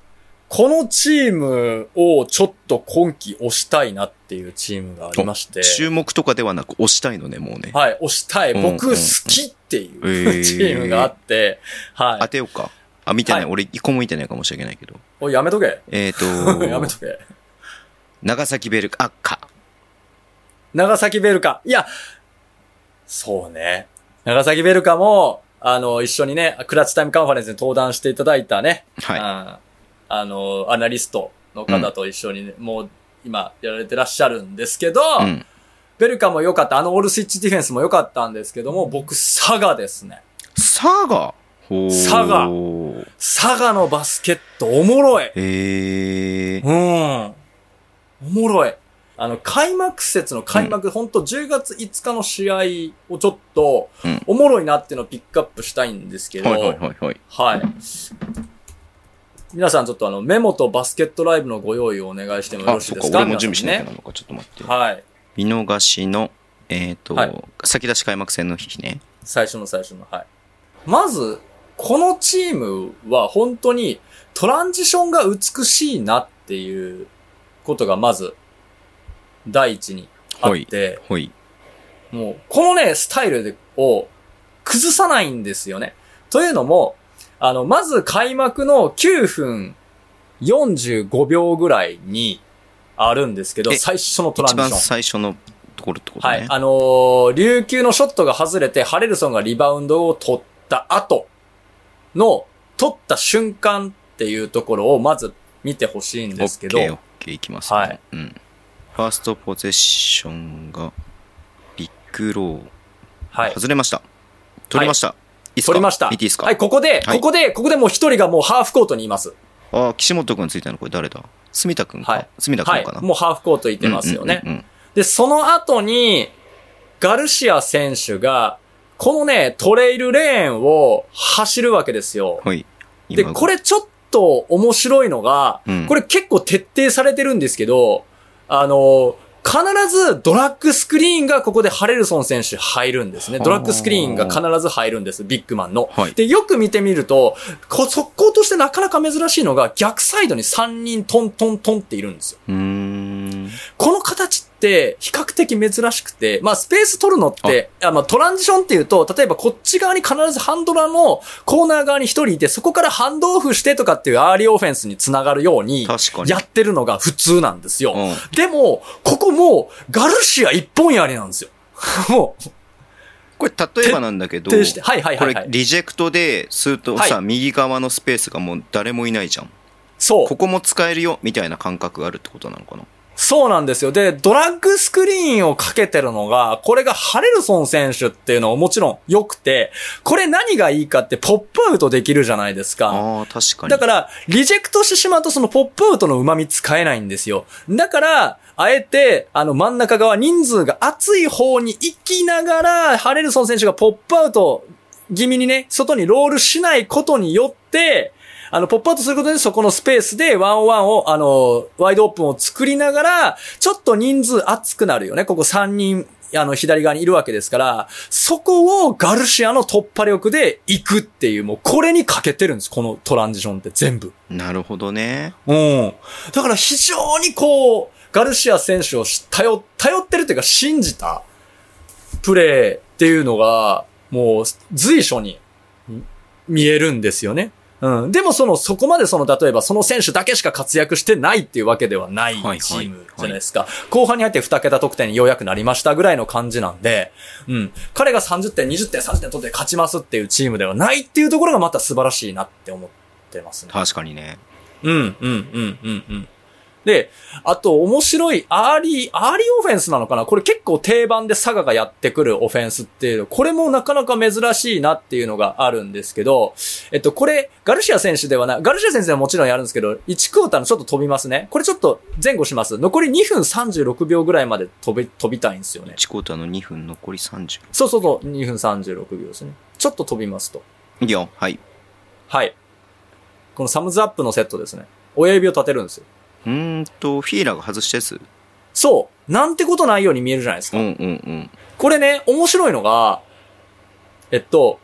このチームをちょっと今季押したいなっていうチームがありまして。注目とかではなく押したいのね、もうね。はい、押したい。うん僕好きっていう、えーチームがあって、はい当。てようか。あ、見てない。はい俺一個も見てないかもしれないけど。おい、やめとけ。えっと、やめとけ。長崎ベルカ、あ、か。長崎ベルカ。いや、そうね。長崎ベルカも、あの、一緒にね、クラッチタイムカンファレンスに登壇していただいたね、はい。うんあの、アナリストの方と一緒にね、もう今やられてらっしゃるんですけど、うん。ベルカも良かった。あのオールスイッチディフェンスも良かったんですけども、僕、佐賀ですね。佐賀？ほー佐賀佐賀のバスケットおもろい。へえ。うん。おもろい。あの、開幕節の開幕、ほんと10月5日の試合をちょっとうん、おもろいなっていうのをピックアップしたいんですけど、はいはいはいはい。はい。皆さんちょっとあの、メモとバスケットライブのご用意をお願いしてもよろしいですか？俺も準備しなきゃねなのか、ちょっと待って。はい。見逃しの、えっ、と、はい先出し開幕戦の日ね。最初の最初の、はい。まず、このチームは本当にトランジションが美しいなっていうことがまず、第一にあって、ほい。もう、このね、スタイルでを崩さないんですよね。というのも、あの、まず開幕の9分45秒ぐらいにあるんですけど、え最初のトラン一番ジション。最初のところってことね。はい。あのー琉球のショットが外れて、ハレルソンがリバウンドを取った後の、取った瞬間っていうところをまず見てほしいんですけど、オッケーオッケーいきますね。はいうん。ファーストポゼッションが、ヴィック・ロー。はい。外れました。取りました。いいっすか？取りました。見ていいですか？はい、ここで、はいここで、ここでもう一人がもうハーフコートにいます。あ、岸本君ついたのこれ誰だ？角田君か？はい角田はい君かな？。もうハーフコートいてますよね。うんうんうんうんで、その後に、ガルシア選手が、このね、トレイルレーンを走るわけですよ。はい。で、今これちょっと面白いのが、うんこれ結構徹底されてるんですけど、あの、必ずドラッグスクリーンがここでハレルソン選手入るんですね。ドラッグスクリーンが必ず入るんです。ビッグマンの。はいで、よく見てみると、こ速攻としてなかなか珍しいのが逆サイドに3人トントントンっているんですよ。この形って比較的珍しくて、まあスペース取るのって、あまあトランジションっていうと、例えばこっち側に必ずハンドラーのコーナー側に一人いて、そこからハンドオフしてとかっていうアーリーオフェンスにつながるように、やってるのが普通なんですよ。うんでも、ここもうガルシア一本やりなんですよ。もう、これ例えばなんだけど、はいはいはいはいこれリジェクトでするとさ、はい右側のスペースがもう誰もいないじゃん。そうこ。こも使えるよみたいな感覚があるってことなのかな？そうなんですよ。で、ドラッグスクリーンをかけてるのが、これがハレルソン選手っていうのはもちろん良くて、これ何がいいかってポップアウトできるじゃないですか。ああ、確かに。だから、リジェクトしてしまうとそのポップアウトの旨味使えないんですよ。だから、あえて、あの真ん中側人数が厚い方に行きながら、ハレルソン選手がポップアウト気味にね、外にロールしないことによって、あの、ポップアウトすることでそこのスペースでワンワンを、あの、ワイドオープンを作りながら、ちょっと人数厚くなるよね。ここ3人、あの、左側にいるわけですから、そこをガルシアの突破力で行くっていう、もうこれに欠けてるんです。このトランジションって全部。なるほどね。うん。だから非常にこう、ガルシア選手をし頼、頼ってるっていうか信じたプレーっていうのが、もう随所に見えるんですよね。うん。でもその、そこまでその、例えばその選手だけしか活躍してないっていうわけではないチームじゃないですか。後半に入って2桁得点にようやくなりましたぐらいの感じなんで、うん。彼が30点、20点、30点取って勝ちますっていうチームではないっていうところがまた素晴らしいなって思ってますね。確かにね。うん、うん、うん、うん、うん。で、あと面白いアーリー、アーリーオフェンスなのかな？これ結構定番で佐賀がやってくるオフェンスっていうの、これもなかなか珍しいなっていうのがあるんですけど、えっと、これ、ガルシア選手ではない、ガルシア選手はもちろんやるんですけど、1クォーターのちょっと飛びますね。これちょっと前後します。残り2分36秒ぐらいまで飛び、飛びたいんですよね。1クォーターの2分残り30。そうそうそう、2分36秒ですね。ちょっと飛びますと。いいよ。はい。はい。このサムズアップのセットですね。親指を立てるんですよ。うーんと、フィーラーが外したやつ？そう。なんてことないように見えるじゃないですか。うんうんうん。これね、面白いのが、えっと、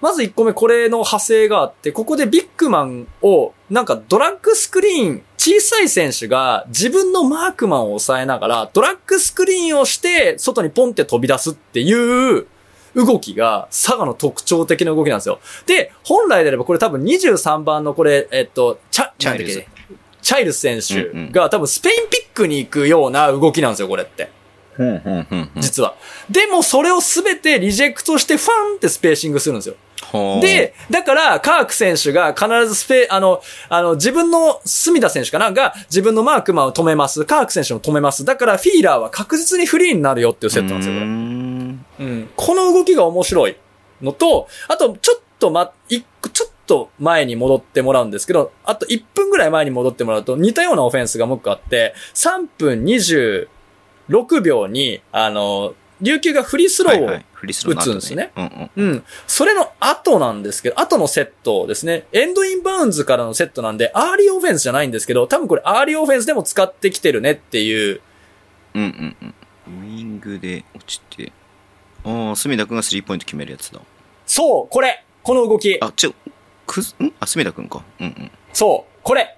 まず1個目これの派生があって、ここでビッグマンを、なんかドラッグスクリーン、小さい選手が自分のマークマンを抑えながら、ドラッグスクリーンをして、外にポンって飛び出すっていう動きが、佐賀の特徴的な動きなんですよ。で、本来であればこれ多分23番のこれ、えっと、チャ、チャイルズチャイルズ選手が多分スペインピックに行くような動きなんですよ、これって。実は。でもそれをすべてリジェクトしてファンってスペーシングするんですよ。はあ、で、だから、カーク選手が必ずスペ、あの、あの、自分の、角田選手かな？が、自分のマークマンを止めます。カーク選手も止めます。だから、フィーラーは確実にフリーになるよっていうセットなんですよ、これうー。んうん。この動きが面白いのと、あと、ちょっとま、一個、ちょっと前に戻ってもらうんですけど、あと1分ぐらい前に戻ってもらうと似たようなオフェンスがもう一個あって、3分26秒に、あの、琉球がフリースローを打つんですね。うんうん。うん。それの後なんですけど、後のセットですね。エンドインバウンズからのセットなんで、アーリーオフェンスじゃないんですけど、多分これアーリーオフェンスでも使ってきてるねっていう。うんうんうん。ウイングで落ちて。ああ、隅田くんがスリーポイント決めるやつだ。そう、これこの動き。あ、ちょ、くず、ん？あ、隅田くんか。うんうん。そう、これ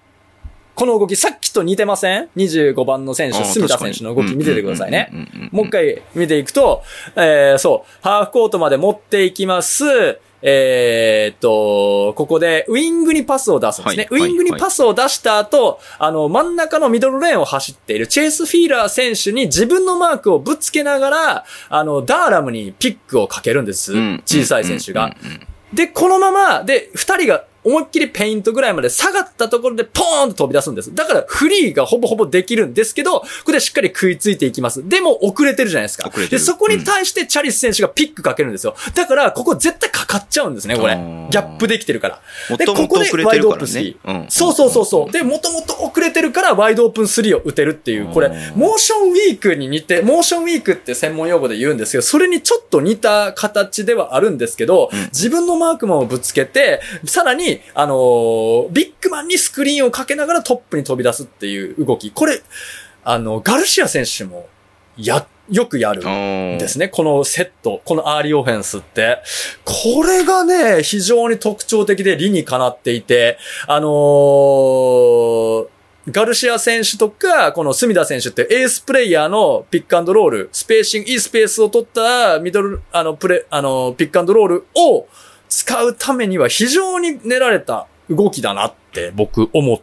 この動き、さっきと似てません ?25 番の選手、隅田選手の動き見ててくださいねもう一回見ていくと、えー、そう、ハーフコートまで持っていきます。えーっと、ここでウイングにパスを出すんですね。はいウイングにパスを出した後、あの、真ん中のミドルレーンを走っているチェイス・フィーラー選手に自分のマークをぶつけながら、あの、ダーラムにピックをかけるんです。うん小さい選手が。で、このまま、で、二人が思いっきりペイントぐらいまで下がったところでポーンと飛び出すんです。だからフリーがほぼほぼできるんですけど、ここでしっかり食いついていきます。でも遅れてるじゃないですか。遅れてるで、そこに対してチャリス選手がピックかけるんですよ。だから、ここ絶対かかっちゃうんですね、これ。ギャップできてるから。で、ことこでワイドオープンスそうそうそうそう。で、もともと遅れてるからワイドオープンスリーを打てるっていう、これモーションウィークに似て、モーションウィークって専門用語で言うんですけど、それにちょっと似た形ではあるんですけど、うん自分のマークマンをぶつけて、さらに、あのービッグマンにスクリーンをかけながらトップに飛び出すっていう動き。これ、あの、ガルシア選手も、や、よくやる。ですね。ね。このセット、このアーリーオフェンスって。これがね、非常に特徴的で理にかなっていて、あのーガルシア選手とか、この角田選手ってエースプレイヤーのピックアンドロール、スペーシング、いいスペースを取ったミドル、あの、プレ、あの、ピックアンドロールを使うためには非常に練られた動きだなって僕思っ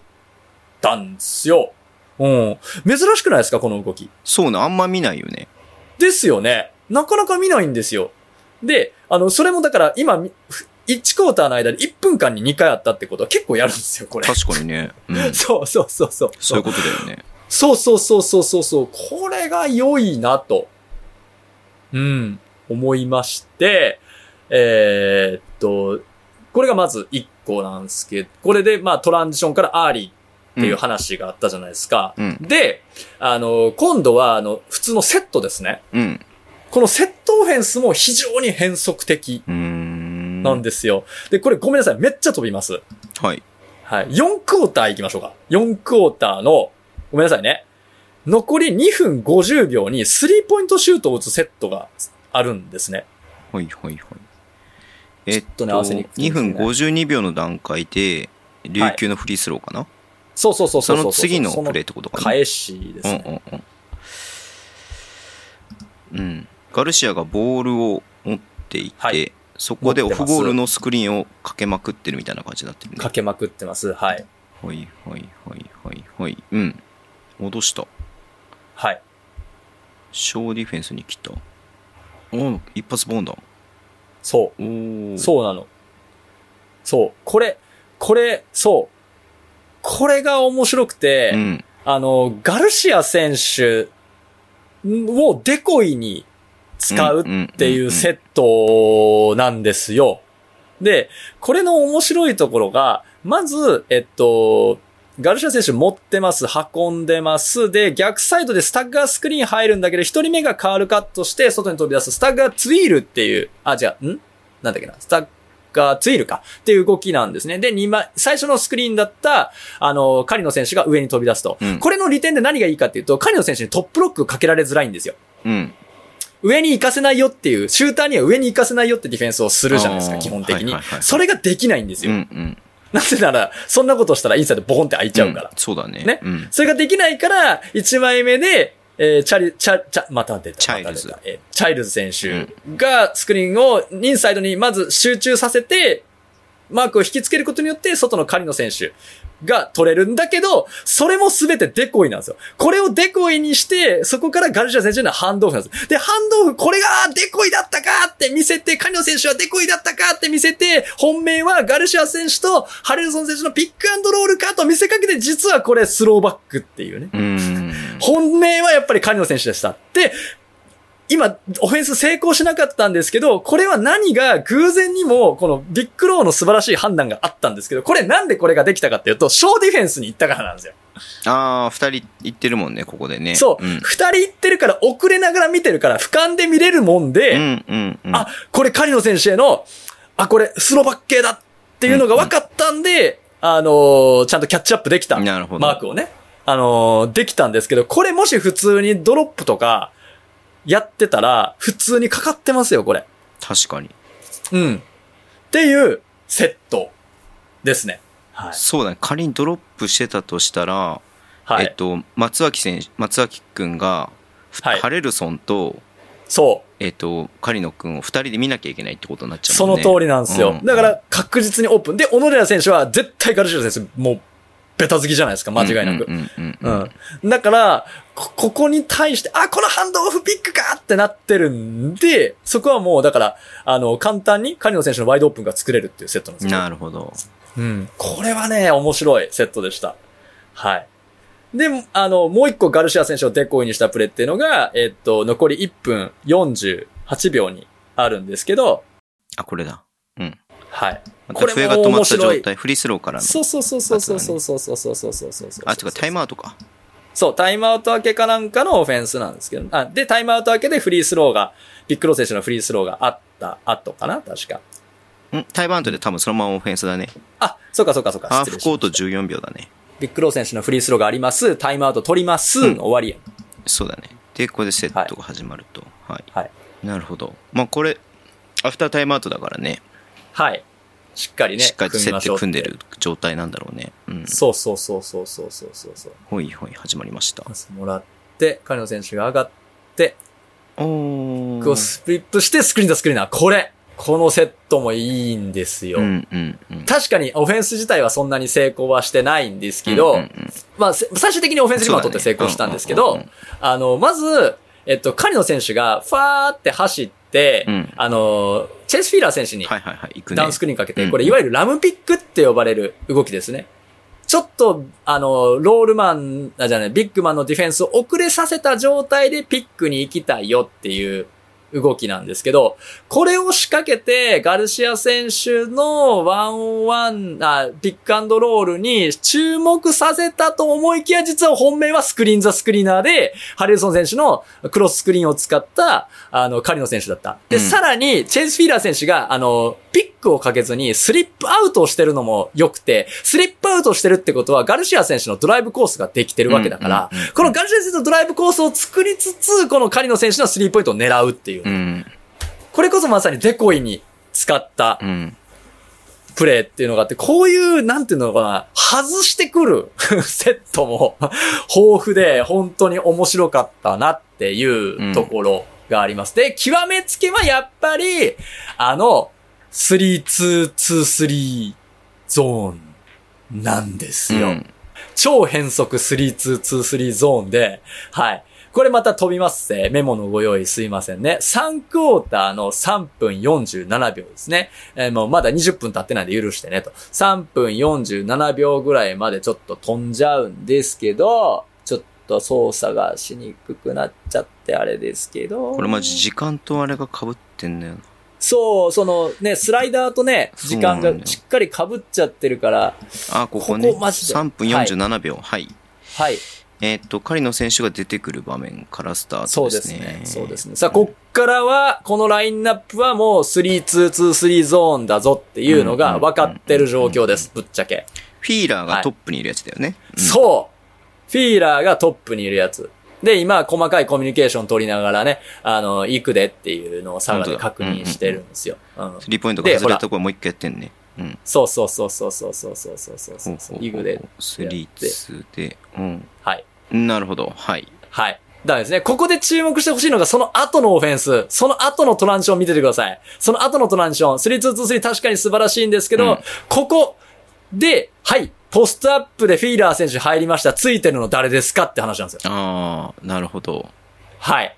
たんですよ。うん。珍しくないですかこの動き。そうね、あんま見ないよね。ですよね。なかなか見ないんですよ。で、あの、それもだから今、み1クォーターの間で1分間に2回あったってことは結構やるんですよ、これ。確かにね。うん。そうそうそうそう。そういうことだよね。そうそうそうそうそうそう。これが良いなと。うん。思いまして、えーっと、これがまず1個なんですけど、これでまあトランジションからアーリーっていう話があったじゃないですか。うん。で、あの、今度はあの、普通のセットですね。うん。このセットオフェンスも非常に変則的。なんですよ。で、これごめんなさい。めっちゃ飛びます。はい。はい。4クォーター行きましょうか。4クォーターの、ごめんなさいね。残り2分50秒にスリーポイントシュートを打つセットがあるんですね。はいはいはい。えっとね合わせにくくて2分ですね52秒の段階で、琉球のフリースローかな、そうそうそうそうそうの次のそプレーってことかな？返しですね。うんうんうん。うん。ガルシアがボールを持っていて、はいそこでオフボールのスクリーンをかけまくってるみたいな感じになってるね。かけまくってます。はい。はいはいはいはいはい。うん。戻した。はい。小ディフェンスに来た。お一発ボーンだ。そう。そうなの。そう。これ、これ、そう。これが面白くて、うん。あの、ガルシア選手をデコイに使うっていうセットなんですよ。で、これの面白いところが、まず、えっと、ガルシア選手持ってます、運んでます。で、逆サイドでスタッガースクリーン入るんだけど、一人目がカールカットして外に飛び出すスタッガーツイールっていう、あ、違う、ん？なんだっけな、スタッガーツイールかっていう動きなんですね。で、二枚、最初のスクリーンだった、あの、カリノ選手が上に飛び出すと。うんこれの利点で何がいいかっていうと、カリノ選手にトップロックかけられづらいんですよ。うん。上に行かせないよっていう、シューターには上に行かせないよってディフェンスをするじゃないですか、基本的にはいはいはい。それができないんですうんよ。うん。なぜなら、そんなことしたらインサイドボコンって開いちゃうから。んそうだね。ねうん。それができないから、1枚目で、えーチャリ、チャ、チャ、また出た。チャイルズまえーチャイルズ選手がスクリーンをインサイドにまず集中させて、マークを引きつけることによって、外の狩野選手が取れるんだけど、それもすべてデコイなんですよ。これをデコイにして、そこからガルシア選手のハンドオフなんです。で、ハンドオフ、これがデコイだったかって見せて、狩野選手はデコイだったかって見せて、本命はガルシア選手とハレルソン選手のピックアンドロールかと見せかけて、実はこれスローバックっていうね。うん。本命はやっぱり狩野選手でした。で、今、オフェンス成功しなかったんですけど、これは何が偶然にも、このヴィック・ローの素晴らしい判断があったんですけど、これなんでこれができたかっていうと、ショーディフェンスに行ったからなんですよ。ああ、二人行ってるもんね、ここでね。そう。二、ん、人行ってるから遅れながら見てるから俯瞰で見れるもんで、うんうんうん、あ、これカリノ選手への、あ、これスロバッ系だっていうのが分かったんで、うんうん、あのー、ちゃんとキャッチアップできた。なるほど。マークをね。あのー、できたんですけど、これもし普通にドロップとか、やってたら、普通にかかってますよ、これ。確かに。うん。っていうセットですね。はい。そうだね。仮にドロップしてたとしたら、はい、えっと、松脇選手、松脇くんが、はい、ハレルソンと、そう。えっと、カリノ君を二人で見なきゃいけないってことになっちゃうその通りなんですよ。うん、だから、確実にオープン。で、小野寺選手は絶対ガルシア選手、もう、ベタ好きじゃないですか、間違いなく。うん。だから、ここに対して、あ、このハンドオフピックかってなってるんで、そこはもう、だから、あの、簡単にカリノ選手のワイドオープンが作れるっていうセットなんですよ。なるほど。うん。これはね、面白いセットでした。はい。で、あの、もう一個ガルシア選手をデコイにしたプレーっていうのが、えっと、残り1分48秒にあるんですけど。あ、これだ。うん。はい。これ笛が止まった状態、フリースローからの、そうそうそうそうそうそうそうそうそうそうそうそうあ、違う、タイムアウトか。そう、タイムアウト明けかなんかのオフェンスなんですけど、あ、で、タイムアウト明けでフリースローが、ヴィック・ロー選手のフリースローがあった後かな確か。んタイムアウトで多分そのままオフェンスだね。あ、そうかそうかそうか。ハーフコート14秒だね。ヴィック・ロー選手のフリースローがあります。タイムアウト取ります。うん、終わりや。そうだね。で、ここでセットが始まると。はい。はい、なるほど。まあこれ、アフタータイムアウトだからね。はい。しっかりね。しっかりとセット組んでる状態なんだろうね。うん。そうそうそうそうそうそうそうほいほい、始まりました。パスもらって、彼の選手が上がって、おこうスプリットしてスクリーンとスクリーンー。これこのセットもいいんですよ、うんうんうん。確かにオフェンス自体はそんなに成功はしてないんですけど、うんうんうん、まあ、最終的にオフェンスリバウンド取って成功したんですけど、ねうんうんうん、あの、まず、えっと、カリノ選手がファーって走っうん、あの、チェイス・フィーラー選手にダウンスクリーンかけて、これいわゆるラムピックって呼ばれる動きですね。ちょっと、あの、ロールマン、あ、じゃない、ビッグマンのディフェンスを遅れさせた状態でピックに行きたいよっていう動きなんですけど、これを仕掛けて、ガルシア選手のワンオワン、あ、ピックアンドロールに注目させたと思いきや、実は本命はスクリーンザスクリーナーで、ハレルソン選手のクロススクリーンを使った、あの、狩野選手だった。で、うん、さらに、チェイス・フィーラー選手が、あの、ピックをかけずにスリップアウトをしてるのも良くて、スリップアウトしてるってことはガルシア選手のドライブコースができてるわけだから、このガルシア選手のドライブコースを作りつつ、この狩野選手のスリーポイントを狙うっていう。うん、これこそまさにデコイに使った、プレーっていうのがあって、こういう、なんていうのかな、外してくる セットも豊富で、本当に面白かったなっていうところがあります。で、極めつけはやっぱり、あの、3-2-2-3ゾーンなんですよ。うん、超変則3-2-2-3ゾーンで、はい。これまた飛びますね。メモのご用意すいませんね。3クォーターの3分47秒ですね。えー、もうまだ20分経ってないんで許してねと。3分47秒ぐらいまでちょっと飛んじゃうんですけど、ちょっと操作がしにくくなっちゃってあれですけど。これマジ時間とあれが被ってんのよそう、そのね、スライダーとね、時間がしっかり被っちゃってるから。あ、ここね。ここマジで3分47秒。はい。はい。えっと、狩野選手が出てくる場面からスタートですね。そうですね。そうですね。さあ、こっからは、このラインナップはもう3-2-2-3ゾーンだぞっていうのが分かってる状況です。ぶっちゃけ。フィーラーがトップにいるやつだよね。はいうん、そう。フィーラーがトップにいるやつ。で、今、細かいコミュニケーション取りながらね、あの、行くでっていうのを佐賀で確認してるんですよ。うん、スリーポイントが外れたところもう一回やってんね。うん。そうそうそうそうそうそうそうそうそうそう。行くで。スリーツで、うん。はい。なるほど。はい。はい。だですね。ここで注目してほしいのが、その後のオフェンス。その後のトランジション見ててください。その後のトランジション。3-2-2-3確かに素晴らしいんですけど、うん、ここで、はい、ポストアップでフィーラー選手入りました。ついてるの誰ですかって話なんですよ。ああ、なるほど。はい。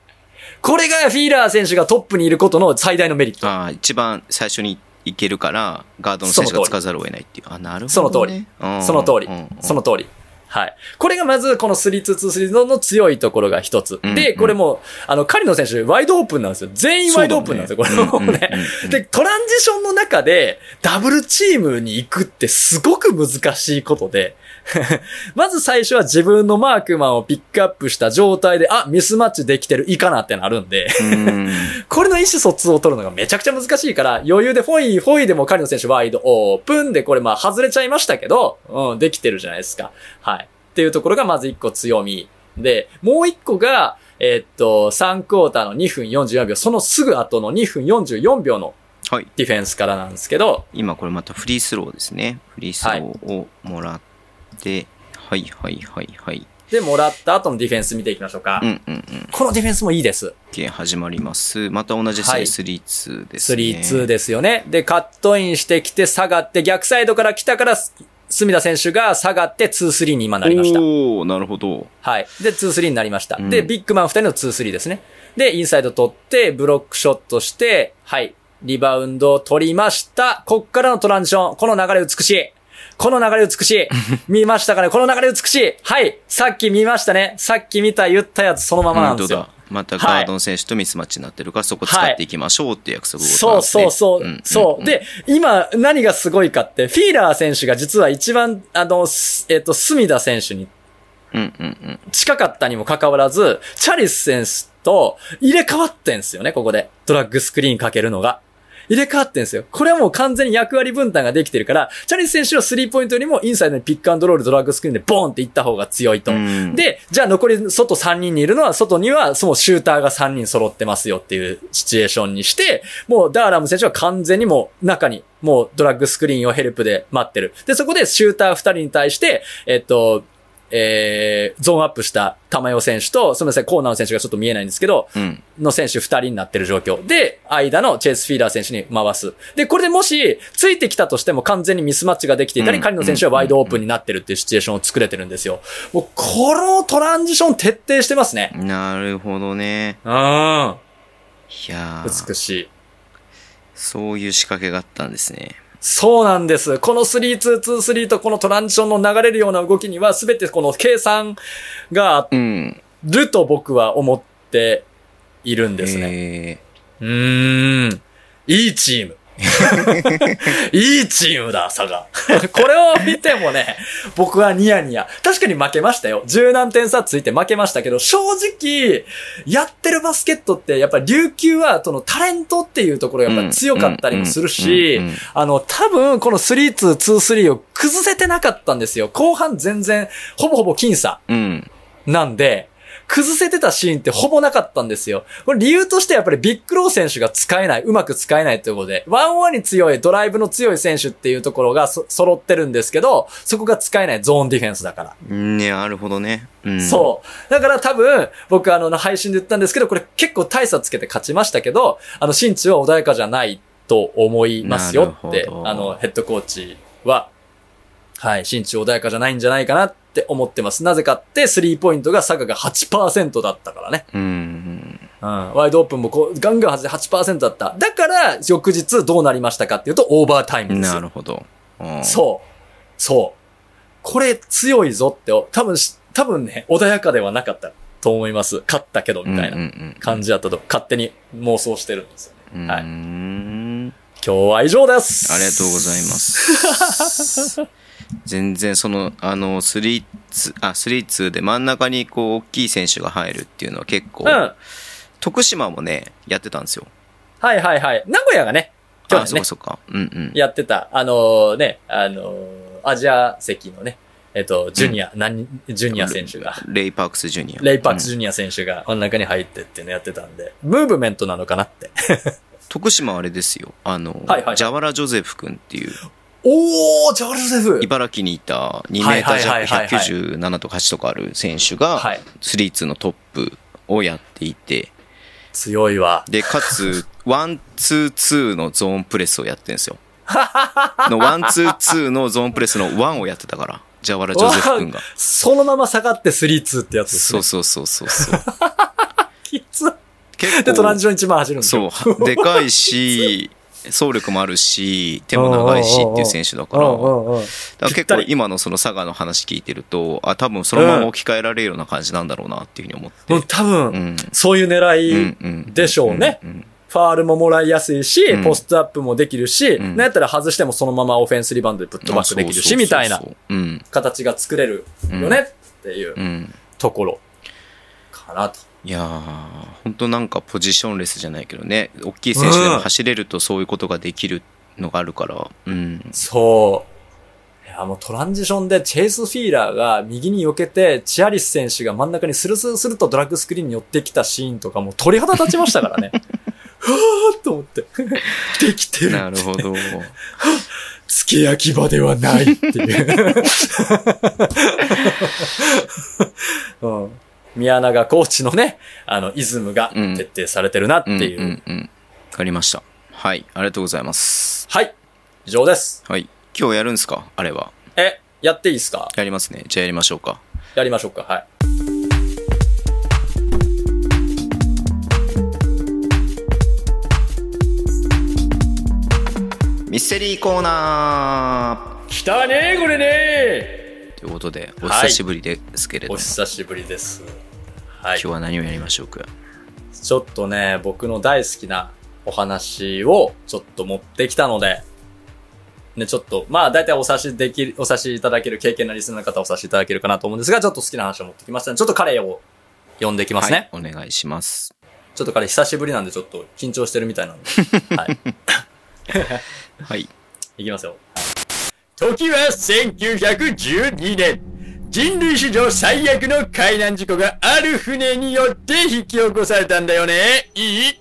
これがフィーラー選手がトップにいることの最大のメリット。ああ、一番最初にいけるから、ガードの選手がつかざるを得ないっていう。あ、なるほど、ね、その通り。その通り。その通り。はい。これがまず、この3-2-2-3の強いところが一つ。で、これも、あの、カリの選手、ワイドオープンなんですよ。全員ワイドオープンなんですよ、これも ね。で、トランジションの中で、ダブルチームに行くってすごく難しいことで、まず最初は自分のマークマンをピックアップした状態で、あ、ミスマッチできてる、いいかなってなるんで これの意思疎通を取るのがめちゃくちゃ難しいから、余裕でフォイ、フォイでもカリの選手ワイドオープンで、これまあ外れちゃいましたけど、うん、できてるじゃないですか。はい。っていうところがまず一個強み。で、もう一個が、えー、っと、3クォーターの2分44秒、そのすぐ後の2分44秒のディフェンスからなんですけど、はい、今これまたフリースローですね。フリースローをもらって、はい、はいはいはいで、もらった後のディフェンス見ていきましょうか。うんうんうん。このディフェンスもいいです。始まります。また同じですね、3-2ですね。3-2ですよね。で、カットインしてきて下がって逆サイドから来たから隅田選手が下がって2-3に今なりました。おなるほど。はい。で、2-3になりました。うん、で、ビッグマン2人の2-3ですね。で、インサイド取って、ブロックショットして、はい。リバウンドを取りました。こっからのトランジション。この流れ美しい。この流れ美しい。見ましたかね？この流れ美しい。はい。さっき見ましたね。さっき見た言ったやつそのままなんですよ。またガードン選手とミスマッチになってるから、そこ使っていきましょうって約束を、そうそうそう。うん、そう。で、今、何がすごいかって、フィーラー選手が実は一番、あの、えっ、と、隅田選手に、近かったにもかかわらず、チャリス選手と入れ替わってんすよね、ここで。ドラッグスクリーンかけるのが。入れ替わってんですよ。これはもう完全に役割分担ができてるから、チャリス選手はスリーポイントよりもインサイドにピックアンドロールドラッグスクリーンでボーンっていった方が強いと。で、じゃあ残り外3人にいるのは、外にはそのシューターが3人揃ってますよっていうシチュエーションにして、もうダーラム選手は完全にもう中にもうドラッグスクリーンをヘルプで待ってる。で、そこでシューター2人に対して、えっと、えー、ゾーンアップした玉代選手と、すみません、コーナーの選手がちょっと見えないんですけど、うん、の選手二人になってる状況。で、間のチェイス・フィーラー選手に回す。で、これでもし、ついてきたとしても完全にミスマッチができていたり、うん、仮の選手はワイドオープンになってるっていうシチュエーションを作れてるんですよ。もう、このトランジション徹底してますね。なるほどね。うん。いや美しい。そういう仕掛けがあったんですね。そうなんです。この3-2-2-3とこのトランジションの流れるような動きには全てこの計算があると僕は思っているんですね。うーん。いいチーム。いいチームだ、佐賀。これを見てもね、僕はニヤニヤ。確かに負けましたよ。十何点差ついて負けましたけど、正直、やってるバスケットって、やっぱり琉球は、そのタレントっていうところがやっぱ強かったりもするし、あの、多分この3-2-2-3を崩せてなかったんですよ。後半全然、ほぼほぼ僅差。なんで、崩せてたシーンってほぼなかったんですよ。これ理由としてはやっぱりヴィック・ロー選手が使えない、うまく使えないということで、ワンワンに強い、ドライブの強い選手っていうところが揃ってるんですけど、そこが使えないゾーンディフェンスだから。うん、ね、なるほどね。うん、そう。だから多分、僕あの、配信で言ったんですけど、これ結構大差つけて勝ちましたけど、あの、心地は穏やかじゃないと思いますよって、あの、ヘッドコーチは、はい、心地穏やかじゃないんじゃないかなってって思ってます。なぜかって、スリーポイントが佐賀が8%だったからね。うん。うん。ワイドオープンもこう、ガンガン外れ8%だった。だから、翌日どうなりましたかっていうと、オーバータイムですなるほど。そう。そう。これ強いぞって、多分、多分ね、穏やかではなかったと思います。勝ったけど、みたいな感じだったと、勝手に妄想してるんですよね。はい。今日は以上です。ありがとうございます。全然そのあのスリーツあスリーツで真ん中にこう大きい選手が入るっていうのは結構、うん、徳島もねやってたんですよはいはいはい名古屋がねねあそうかそうかうんうんやってたあのー、ねあのー、アジア席のねえっと、ジュニア、うん、何、ジュニア選手が。レイ・パークス・ジュニア。レイ・パークス・ジュニア選手が真ん中に入ってっていうのやってたんで、ムーブメントなのかなって。徳島あれですよ。あの、はいはい、ジャワラ・ジョゼフ君っていう。おー、ジャワルゼフ茨城にいた2メーター弱197とか8とかある選手が、3-2のトップをやっていて、強いわ。で、かつ、one、two、twoのゾーンプレスをやってるんですよ。の one、two、ツーのゾーンプレスの oneをやってたから、ジャワラ・ジョゼフ君が。そのまま下がってスリー、ツーってやつですね。そうそうそうそう。きつ結構。で、トランジション一番走るんですよ。そう。でかいし、走力もあるし、手も長いしっていう選手だから、から結構今のその佐賀の話聞いてると、あ、多分そのまま置き換えられるような感じなんだろうなっていうふうに思って。もう多分、うん。そういう狙い、でしょうねんんファールももらいやすいし、うんポストアップもできるし、んなんやったら外してもそのままオフェンスリバウンドでプットバックできるし、みたいなうん。形が作れるよねっていううん。ところかなと。いやー、本当なんかポジションレスじゃないけどね、大きい選手でも走れるとそういうことができるのがあるから、うん。そう。いや、もうトランジションでチェイス・フィーラーが右に避けて、チアリス選手が真ん中にスルスルスルとドラッグスクリーンに寄ってきたシーンとかもう鳥肌立ちましたからね。はぁーと思って。できてる。なるほど。付け焼き場ではないっていう。うん。宮永コーチのね、あの、イズムがうん徹底されてるなってうんいう。うんうん。わかりました。はい、ありがとうございます。はい。以上です。はい。今日やるんですか？あれは。え、やっていいですか？やりますね。じゃあやりましょうか。やりましょうか。はい。ミステリーコーナ来たねこれねーということで、お久しぶりですけれども、お久しぶりです。はい今日。は何をやりましょうか？ちょっとね、僕の大好きなお話をちょっと持ってきたので、ね、ちょっと、まあ、大体お察しできる、お察しいただける経験なリスナーの方はお察しいただけるかなと思うんですが、ちょっと好きな話を持ってきましたので、ちょっと彼を呼んできますね。はい、お願いします。ちょっと彼久しぶりなんでちょっと緊張してるみたいなんで。はい。はい。いきますよ。時は1912年。人類史上最悪の海難事故がある船によって引き起こされたんだよね。いい？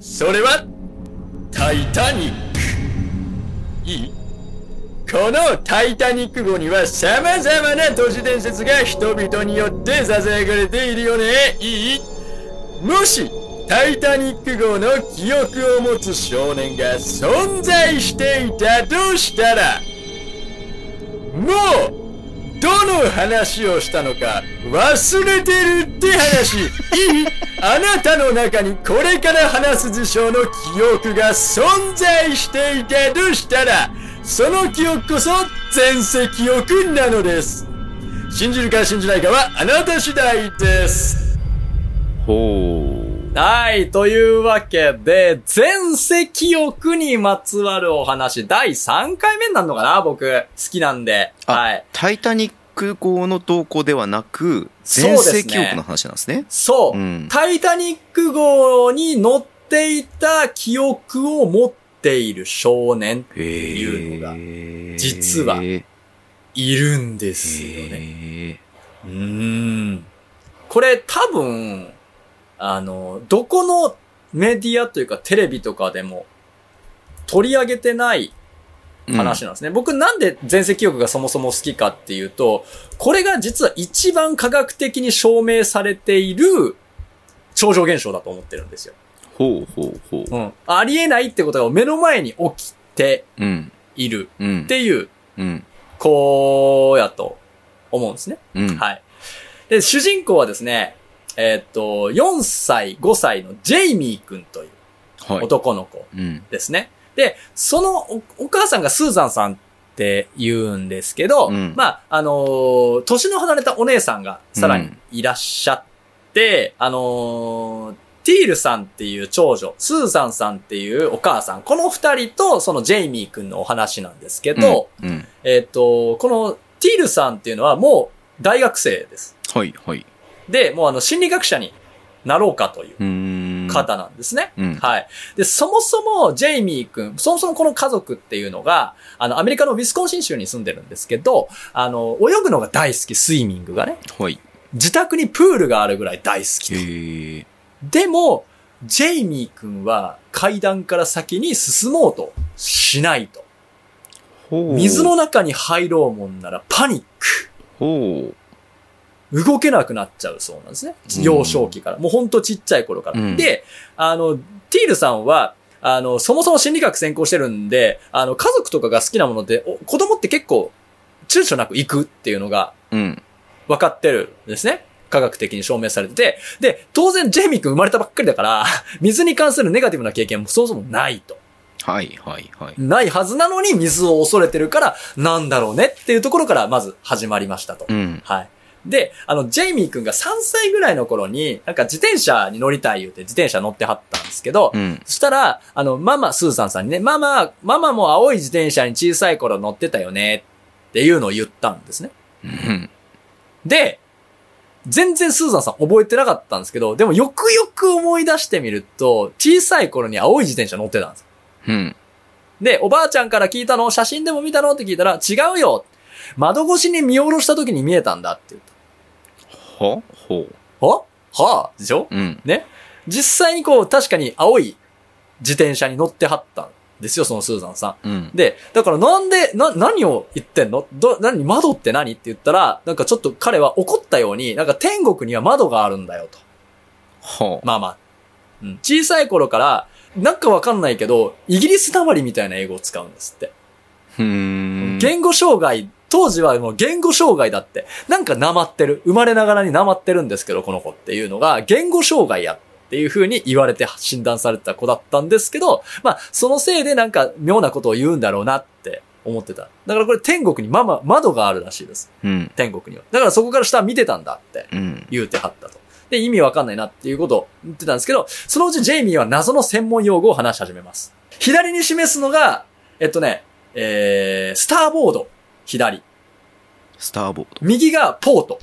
それは、タイタニック。いい？このタイタニック号には様々な都市伝説が人々によって囁かれているよね。いい？もし、タイタニック号の記憶を持つ少年が存在していたとしたら、もう、どの話をしたのか忘れてるって話。いい？あなたの中にこれから話す事象の記憶が存在していたとしたら、その記憶こそ前世記憶なのです。信じるか信じないかはあなた次第です。ほう。はい、というわけで、前世記憶にまつわるお話、第3回目になるのかな僕、好きなんで。あはい。タイタニック号の投稿ではなく、そうですね前世記憶の話なんですね。そう、うんタイタニック号に乗っていた記憶を持っている少年っていうのが実はへいるんですよね。ーうーん。これ多分、あの、どこのメディアというかテレビとかでも取り上げてない話なんですね。僕なんで前世記憶がそもそも好きかっていうと、これが実は一番科学的に証明されている超常現象だと思ってるんですよ。ほうほうほう。うん。ありえないってことが目の前に起きてうん。いるうんっ。ていううん。子やと思うんですね。うん。はい。で、主人公はですね、えーっと、4歳、5歳のジェイミー君というはい。男の子うん。ですね。で、そのおお母さんがスーザンさんって言うんですけど、うんまあ、あのー年の離れたお姉さんがさらにいらっしゃって、あのーティールさんっていう長女、スーザンさんっていうお母さん、この二人とそのジェイミー君のお話なんですけど、うん、うん。えっ、と、このティールさんっていうのはもう大学生です。はい、はい。で、もうあの心理学者になろうかという。方なんですね。うん。はい。で、そもそも、ジェイミー君、そもそもこの家族っていうのが、あの、アメリカのウィスコンシン州に住んでるんですけど、あの、泳ぐのが大好き、スイミングがね。はい。自宅にプールがあるぐらい大好き。でも、ジェイミー君は階段から先に進もうとしないと。水の中に入ろうもんならパニック。ほう。動けなくなっちゃうそうなんですね。うん幼少期から。もうほんとちっちゃい頃から。うんで、あの、ティールさんは、あの、そもそも心理学専攻してるんで、あの、家族とかが好きなもので、お子供って結構、躊躇なく行くっていうのがうん。分かってるんですね。科学的に証明されてて。で、当然ジェイミー君生まれたばっかりだから、水に関するネガティブな経験もそもそもないと。はいはいはい。ないはずなのに水を恐れてるから、なんだろうねっていうところからまず始まりましたと。うん。はい。で、あの、ジェイミー君が3歳ぐらいの頃に、なんか自転車に乗りたい言うて自転車乗ってはったんですけど、うん。そしたら、あの、ママ、スーザンさんにね、ママ、ママも青い自転車に小さい頃乗ってたよねっていうのを言ったんですね。うん。で、全然スーザンさん覚えてなかったんですけど、でもよくよく思い出してみると、小さい頃に青い自転車乗ってたんです。うん。で、おばあちゃんから聞いたの写真でも見たのって聞いたら、違うよ窓越しに見下ろした時に見えたんだって言っはははあでしょ？う。うん。ね実際にこう、確かに青い自転車に乗ってはったんですよ、そのスーザンさん。うん。で、だからなんで、な、何を言ってんの？ど、何、窓って何？って言ったら、なんかちょっと彼は怒ったように、なんか天国には窓があるんだよと。はまあまあ。うん。小さい頃から、なんかわかんないけど、イギリスなまりみたいな英語を使うんですって。うーん。言語障害、当時はもう言語障害だって。なんかなまってる。生まれながらになまってるんですけど、この子っていうのが、言語障害やっていう風に言われて診断されてた子だったんですけど、まあ、そのせいでなんか妙なことを言うんだろうなって思ってた。だからこれ天国にママ、窓があるらしいです。うん。天国には。だからそこから下見てたんだってうん。言うてはったと。で、意味わかんないなっていうことを言ってたんですけど、そのうちジェイミーは謎の専門用語を話し始めます。左に示すのが、えっとね、えー、スターボード。左。スターボード。右がポート。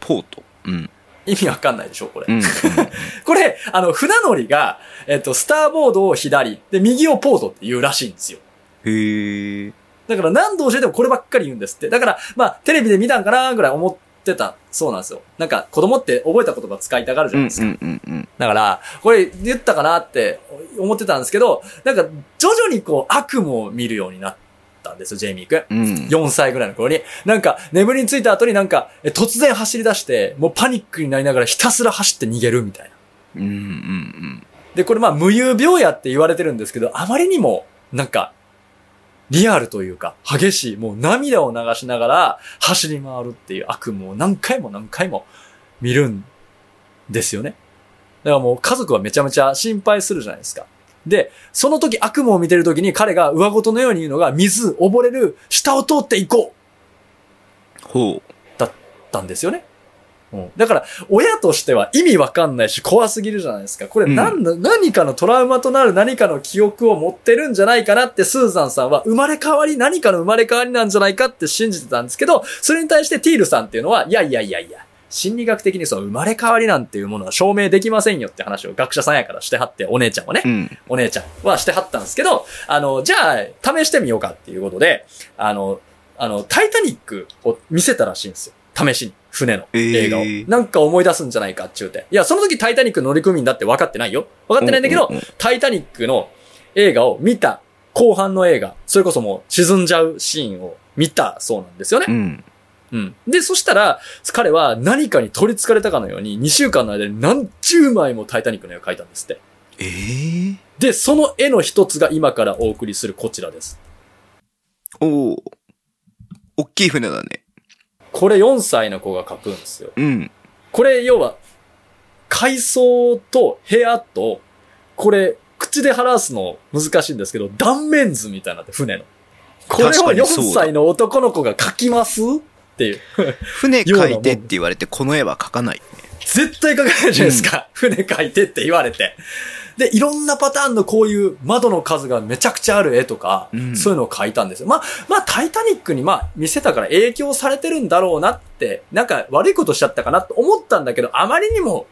ポート。うん。意味わかんないでしょこれ。うん。これ、あの、船乗りが、えっと、スターボードを左、で、右をポートって言うらしいんですよ。へえ。だから何度教えてもこればっかり言うんですって。だから、まあ、テレビで見たんかなぐらい思ってた。そうなんですよ。なんか、子供って覚えた言葉使いたがるじゃうなんいうですか。んうんうん。だから、これ言ったかなって思ってたんですけど、なんか、徐々にこう、悪夢を見るようになったんですよ、ジェイミー君。うん。4歳ぐらいの頃に、なんか、眠りについた後になんか、え突然走り出して、もうパニックになりながらひたすら走って逃げるみたいな。うんうんで、これまあ、無遊病やって言われてるんですけど、あまりにも、なんか、リアルというか、激しい、もう涙を流しながら走り回るっていう悪夢を何回も何回も見るんですよね。だからもう家族はめちゃめちゃ心配するじゃないですか。で、その時悪夢を見てる時に彼が上事のように言うのが、水、溺れる、下を通っていこう。ほだったんですよね。うん、だから、親としては意味わかんないし怖すぎるじゃないですか。これ何の、何かのトラウマとなる何かの記憶を持ってるんじゃないかなってスーザンさんは生まれ変わり、何かの生まれ変わりなんじゃないかって信じてたんですけど、それに対してティールさんっていうのは、いやいやいやいや、心理学的にその生まれ変わりなんていうものは証明できませんよって話を学者さんやからしてはって、お姉ちゃんはねう。。うん。お姉ちゃんはしてはったんですけど、あの、じゃあ、試してみようかっていうことで、あの、あの、タイタニックを見せたらしいんですよ。試しに。船の映画を。えーなんか思い出すんじゃないかって言うて。いや、その時タイタニック乗組員だって分かってないよ。分かってないんだけど、うんうんうんタイタニックの映画を見た、後半の映画、それこそもう沈んじゃうシーンを見たそうなんですよね。うん。うん。で、そしたら、彼は何かに取り憑かれたかのように、2週間の間に何十枚もタイタニックの絵を描いたんですって。ええ。で、その絵の一つが今からお送りするこちらです。おお。おっきい船だね。これ4歳の子が描くんですよ。うん。これ要は、階層と部屋と、これ、口で表すの難しいんですけど、断面図みたいになって、船の。これを確かにそう4だ歳の男の子が描きますっていう。船描いてって言われて、この絵は描かないね。絶対描かないじゃないですか。船描いてって言われて。で、いろんなパターンのこういう窓の数がめちゃくちゃある絵とか、うんそういうのを描いたんですよ。まあ、まあ、タイタニックにまあ、見せたから影響されてるんだろうなって、なんか悪いことしちゃったかなと思ったんだけど、あまりにも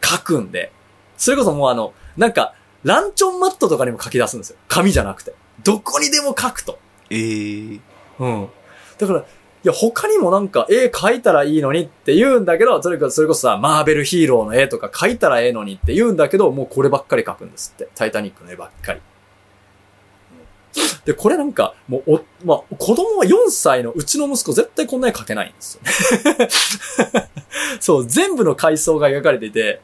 描くんで、それこそもうあの、なんか、ランチョンマットとかにも書き出すんですよ。紙じゃなくて。どこにでも書くと。ええ。うん。だから、いや、他にもなんか絵描いたらいいのにって言うんだけど、それこそ、それこそさ、マーベルヒーローの絵とか描いたらええのにって言うんだけど、もうこればっかり描くんですって。タイタニックの絵ばっかり。で、これなんか、もう、お、まあ、子供は4歳のうちの息子絶対こんな絵描けないんですよ。そう、全部の階層が描かれていて、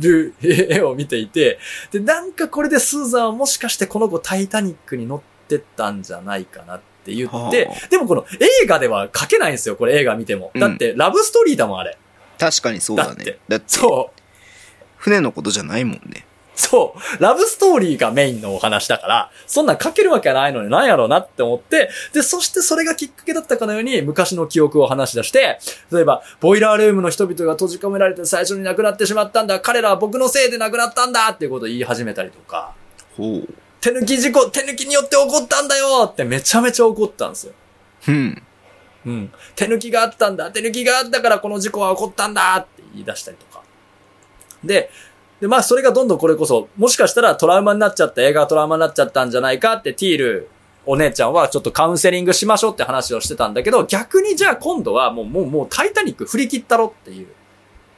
る絵を見ていて、で、なんかこれでスーザンはもしかしてこの子タイタニックに乗ってったんじゃないかなって言って、はでもこの映画では描けないんですよ、これ映画見ても。うんだって、ラブストーリーだもん、あれ。確かにそうだねだって。だって、そう。船のことじゃないもんね。そう。ラブストーリーがメインのお話だから、そんなん書けるわけないのになんやろうなって思って、で、そしてそれがきっかけだったかのように昔の記憶を話し出して、例えば、ボイラールームの人々が閉じ込められて最初に亡くなってしまったんだ。彼らは僕のせいで亡くなったんだっていうことを言い始めたりとか。ほう。手抜き事故、手抜きによって起こったんだよってめちゃめちゃ怒ったんですよ。うん。うん。手抜きがあったんだ。手抜きがあったからこの事故は起こったんだって言い出したりとか。で、で、まあそれがどんどんこれこそ、もしかしたらトラウマになっちゃった、映画トラウマになっちゃったんじゃないか？ってティール、お姉ちゃんはちょっとカウンセリングしましょうって話をしてたんだけど、逆にじゃあ今度はもう、もう、もうタイタニック振り切ったろっていう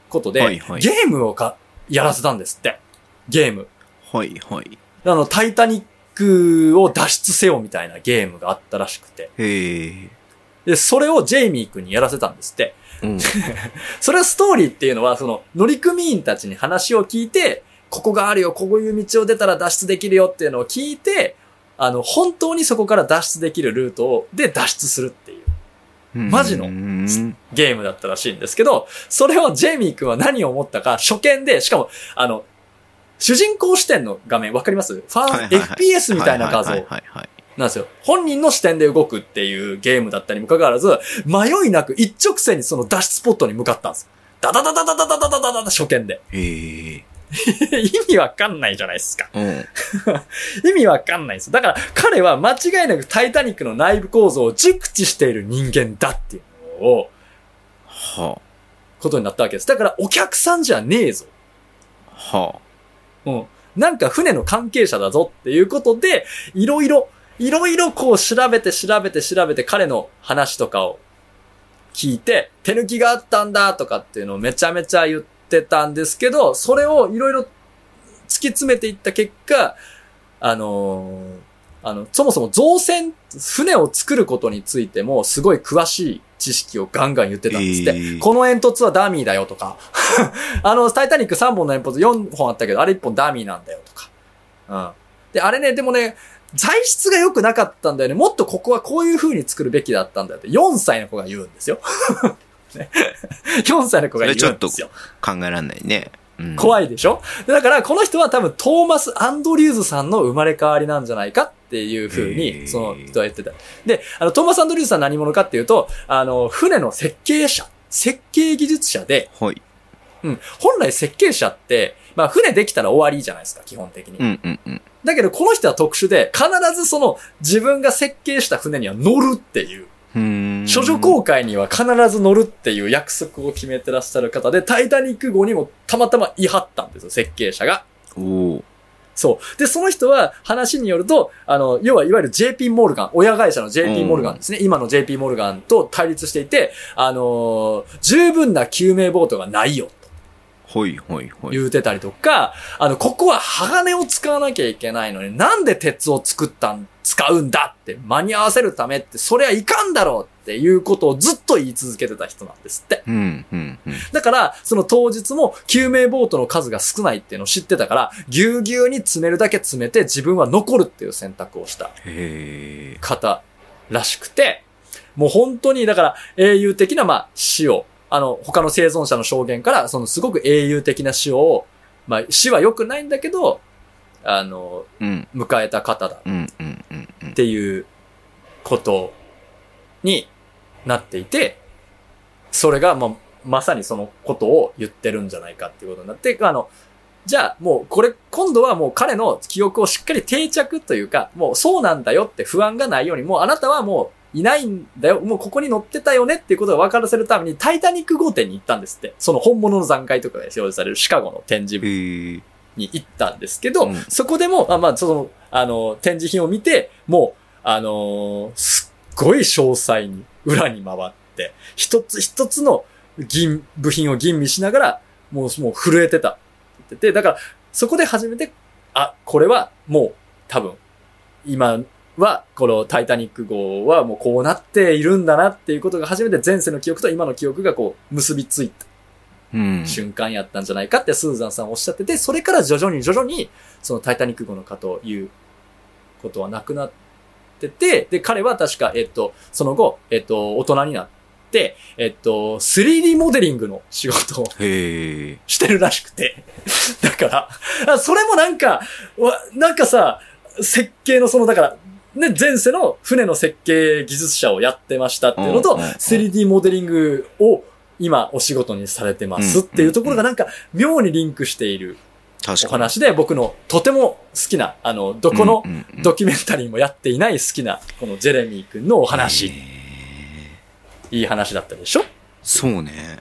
ことで、はいはい、ゲームをか、やらせたんですって。ゲーム。はいはい。あの、タイタニックを脱出せよみたいなゲームがあったらしくて。へえ。で、それをジェイミー君にやらせたんですって。うん、それはストーリーっていうのは、その、乗組員たちに話を聞いて、ここがあるよ、こういう道を出たら脱出できるよっていうのを聞いて、あの、本当にそこから脱出できるルートを、で脱出するっていう。マジのゲームだったらしいんですけど、それをジェイミー君は何を思ったか、初見で、しかも、あの、主人公視点の画面、わかります？ファン、はいはいはい、FPS みたいな画像。なんですよ。本人の視点で動くっていうゲームだったにもかかわらず、迷いなく一直線にその脱出スポットに向かったんです。ダダダダダダダダダダダ初見で。へー。意味わかんないじゃないですか。うん、意味わかんないです。だから彼は間違いなくタイタニックの内部構造を熟知している人間だっていうのを、はあ、ことになったわけです。だからお客さんじゃねえぞ。はあ、うん。なんか船の関係者だぞっていうことで、いろいろ、いろいろこう調べて調べて調べて彼の話とかを聞いて、手抜きがあったんだとかっていうのをめちゃめちゃ言ってたんですけど、それをいろいろ突き詰めていった結果、あのー、あの、そもそも造船、船を作ることについてもすごい詳しい知識をガンガン言ってたんですって。えー、この煙突はダミーだよとか。あの、タイタニック3本の煙突4本あったけど、あれ1本ダミーなんだよとか。うん。で、あれね、でもね、材質が良くなかったんだよね。もっとここはこういう風に作るべきだったんだよって4歳の子が言うんですよ。ね、4歳の子が言うんですよ。考えらんないね。うん、怖いでしょ？だからこの人は多分トーマス・アンドリューズさんの生まれ変わりなんじゃないかっていう風に、その人は言ってた。で、あの、トーマス・アンドリューズさん何者かっていうと、あの、船の設計者、設計技術者で、はい。うん。本来設計者って、まあ船できたら終わりじゃないですか、基本的に。うんうんうん。だけどこの人は特殊で、必ずその自分が設計した船には乗るっていう。処女公開には必ず乗るっていう約束を決めてらっしゃる方で、タイタニック号にもたまたま言い張ったんですよ、設計者が。おそう。で、その人は話によると、あの、要はいわゆる JP モルガン、親会社の JP モルガンですね。今の JP モルガンと対立していて、あのー、十分な救命ボートがないよ。ほいほいほい。言うてたりとか、あの、ここは鋼を使わなきゃいけないのに、なんで鉄を作ったん、使うんだって、間に合わせるためって、そりゃいかんだろうっていうことをずっと言い続けてた人なんですって。うん、うん、うん。だから、その当日も救命ボートの数が少ないっていうのを知ってたから、ぎゅうぎゅうに詰めるだけ詰めて自分は残るっていう選択をした方らしくて、もう本当に、だから英雄的な、まあ、死をあの、他の生存者の証言から、そのすごく英雄的な死を、まあ、死は良くないんだけど、あの、うん、迎えた方だ。っていうことになっていて、それが、まあ、まさにそのことを言ってるんじゃないかっていうことになって、あの、じゃあもうこれ、今度はもう彼の記憶をしっかり定着というか、もうそうなんだよって不安がないように、もうあなたはもういないんだよ。もうここに乗ってたよねっていうことを分からせるために、タイタニック号店に行ったんですって。その本物の残骸とかが表示されるシカゴの展示部に行ったんですけど、そこでも、あまあ、その、あの、展示品を見て、もう、あのー、すっごい詳細に裏に回って、一つ一つの銀、部品を吟味しながら、もう、もう震えてた。って言ってて、だから、そこで初めて、あ、これはもう多分、今は、このタイタニック号はもうこうなっているんだなっていうことが初めて前世の記憶と今の記憶がこう結びついた瞬間やったんじゃないかってスーザンさんおっしゃってて、それから徐々に徐々にそのタイタニック号のかということはなくなってて、で、彼は確か、えっと、その後、えっと、大人になっって、えっと、3D モデリングの仕事を。してるらしくて。だから、あそれもなんか、わなんかさ、設計のその、だから、ね、前世の船の設計技術者をやってましたっていうのと、うんうんうん。3D モデリングを今お仕事にされてますっていうところがなんか妙にリンクしている。お話で僕のとても好きな、あの、どこのドキュメンタリーもやっていない好きな、このジェレミー君のお話、いい話だったでしょ？そうね。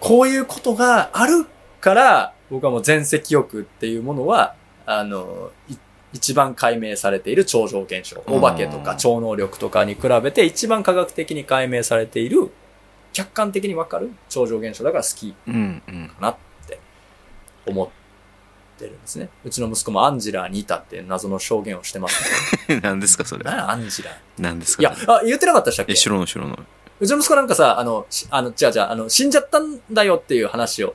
こういうことがあるから、僕はもう前世記憶っていうものは、あの、い一番解明されている超常現象。お化けとか超能力とかに比べて一番科学的に解明されている、客観的にわかる超常現象だから好き。かなって思ってるんですね。うちの息子もアンジェラにいたって謎の証言をしてますけ 何ですかそれど。。何やアンジェラ？何ですかいや、あ、言ってなかったでしたっけ？え、知らない知らない。うちの息子なんかさ、あの、しあの、違う違う、あの、死んじゃったんだよっていう話を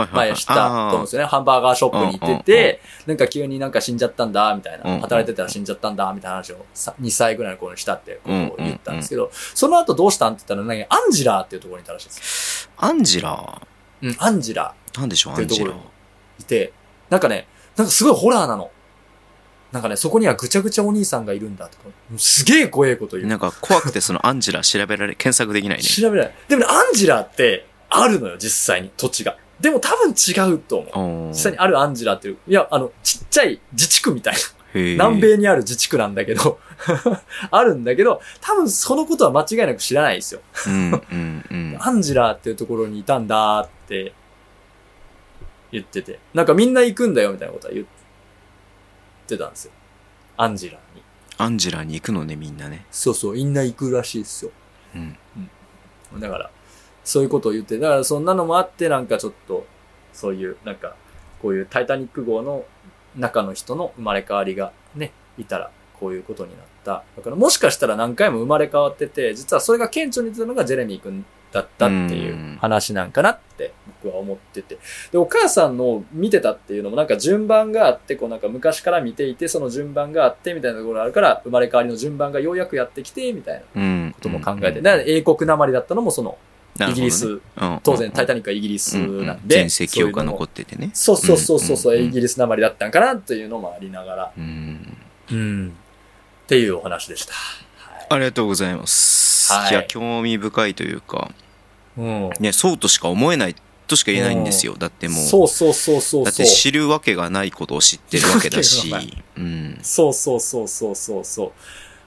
はいはいはい。前したと思うんですよね。ハンバーガーショップに行ってて、なんか急になんか死んじゃったんだ、みたいな。働いてたら死んじゃったんだ、みたいな話をさ2歳ぐらいの頃にしたってことを言ったんですけど、その後どうしたんって言ったら、何アンジラーっていうところにいたらしいです。アンジラうん、アンジラなんでしょう、アンジラっていうところ。にいて、なんかね、なんかすごいホラーなの。なんかね、そこにはぐちゃぐちゃお兄さんがいるんだとか、すげえ怖いこと言う。なんか怖くてそのアンジラ調べられ、検索できないね。調べない。でもね、アンジラーってあるのよ、実際に、土地が。でも多分違うと思う。実際にあるアンジラっていう、いや、あの、ちっちゃい自治区みたいな。南米にある自治区なんだけど、あるんだけど、多分そのことは間違いなく知らないですよ。うんうんうん。アンジラっていうところにいたんだって言ってて、なんかみんな行くんだよみたいなことは言ってたんですよ。アンジラに。アンジラに行くのね、みんなね。そうそう、みんな行くらしいですよ。うん。だから、そういうことを言って、だからそんなのもあって、なんかちょっと、そういう、なんか、こういうタイタニック号の中の人の生まれ変わりがね、いたら、こういうことになった。だからもしかしたら何回も生まれ変わってて、実はそれが顕著に出たのがジェレミー君だったっていう話なんかなって僕は思ってて。で、お母さんの見てたっていうのもなんか順番があって、こうなんか昔から見ていて、その順番があってみたいなところがあるから、生まれ変わりの順番がようやくやってきて、みたいなうん。ことも考えて。だから英国なまりだったのもその、イギリス、うん当然タイタニックはイギリスなんで、全盛記憶が残っててね。そうそうそうそうそう、イギリスなまりだったんかなというのもありながら、うん。うん。っていうお話でした。はい。ありがとうございます。はいいや、興味深いというか、うん。ね、そうとしか思えないとしか言えないんですよ。だってもう、そうそうそうそうだっ。て知るわけがないことを知ってるわけだしうん。そうそうそうそうそうそう。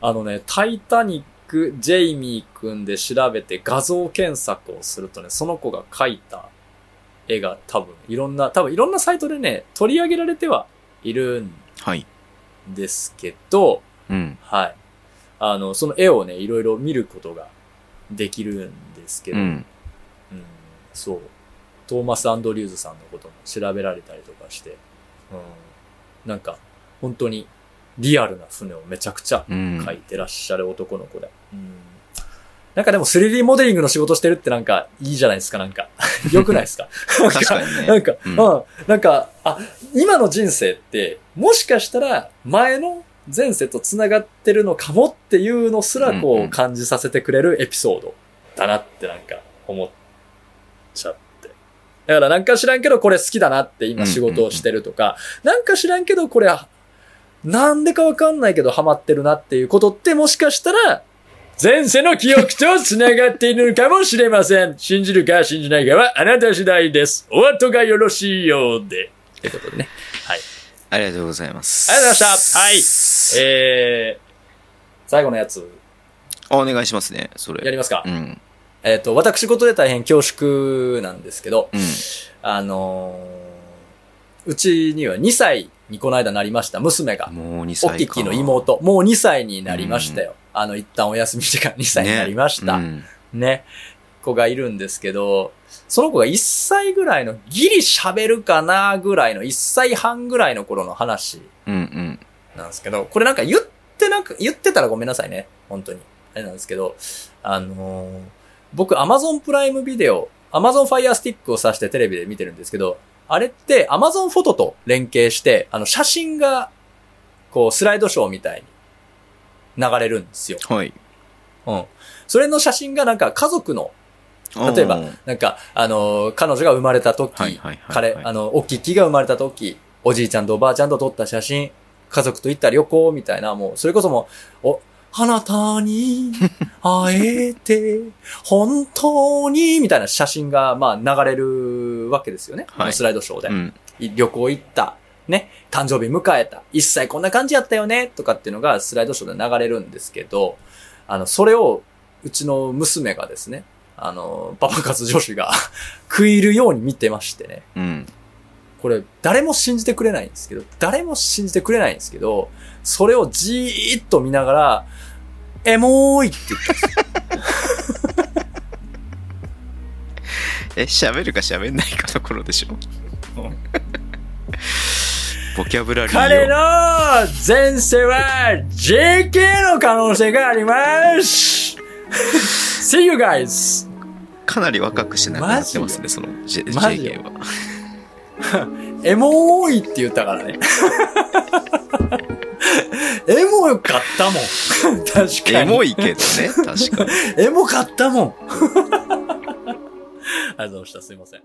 あのね、タイタニック、ジェイミー君で調べて画像検索をするとね、その子が描いた絵が多分いろんな、多分いろんなサイトでね、取り上げられてはいるんはい。ですけど、うん。はい。あの、その絵をね、いろいろ見ることができるんですけど、うん。うんそう。トーマス・アンドリューズさんのことも調べられたりとかして、うん、なんか、本当にリアルな船をめちゃくちゃうん。描いてらっしゃる男の子で。うんなんかでも 3D モデリングの仕事してるってなんかいいじゃないですか、なんか。良くないですか？確かにね。なんか、ううんん、なんか、あ、今の人生って、もしかしたら前の前世と繋がってるのかもっていうのすらこう感じさせてくれるエピソードだなってなんか思っちゃって。だからなんか知らんけどこれ好きだなって今仕事をしてるとか、なんか知らんけどこれ、なんでかわかんないけどハマってるなっていうことってもしかしたら、前世の記憶と繋がっているのかもしれません。信じるか信じないかはあなた次第です。お後がよろしいようで。ってことでね。はい。ありがとうございます。ありがとうございましたはいえー、最後のやつ、あお願いしますね、それ。やりますか。うん。えっ、と、私事で大変恐縮なんですけど、うん。あのーうちには2歳にこの間なりました娘が、もう2お歳か。ききの妹、もう2歳になりましたよ。あの、一旦お休みしてから2歳になりました。うんね、子がいるんですけど、その子が1歳ぐらいの、ギリ喋るかなぐらいの、1歳半ぐらいの頃の話。なんですけど、これなんか言ってなく、言ってたらごめんなさいね。本当に。あれなんですけど、あのー僕 Amazon プライムビデオ、Amazon Fire Stick を挿してテレビで見てるんですけど、あれって Amazon フォトと連携して、あの写真が、こうスライドショーみたいに流れるんですよ。はい。うん。それの写真がなんか家族の例えば、なんか、あの、彼女が生まれた時、はいはいはいはい彼、あの、おききが生まれた時、おじいちゃんとおばあちゃんと撮った写真、家族と行った旅行みたいな、もう、それこそもう、お、あなたに 会えて、本当に、みたいな写真が、まあ、流れるわけですよね。はいスライドショーで。うん。旅行行った。ね。誕生日迎えた。一歳こんな感じやったよね。とかっていうのがスライドショーで流れるんですけど、あの、それを、うちの娘がですね、あの、パパ活女子が 食い入るように見てましてね。うん。これ、誰も信じてくれないんですけど、誰も信じてくれないんですけど、それをじーっと見ながら、エモーいって言ったんですよ え、喋るか喋んないかところでしょ？ボキャブラリーを彼の前世は JK の可能性があります !See you guys! かなり若くして亡くなってますね、その JK は。エモーいって言ったからね。エモよかったもん。確かに。エモいけどね、確かに。エモかったもん。ありがとうございました。すいません。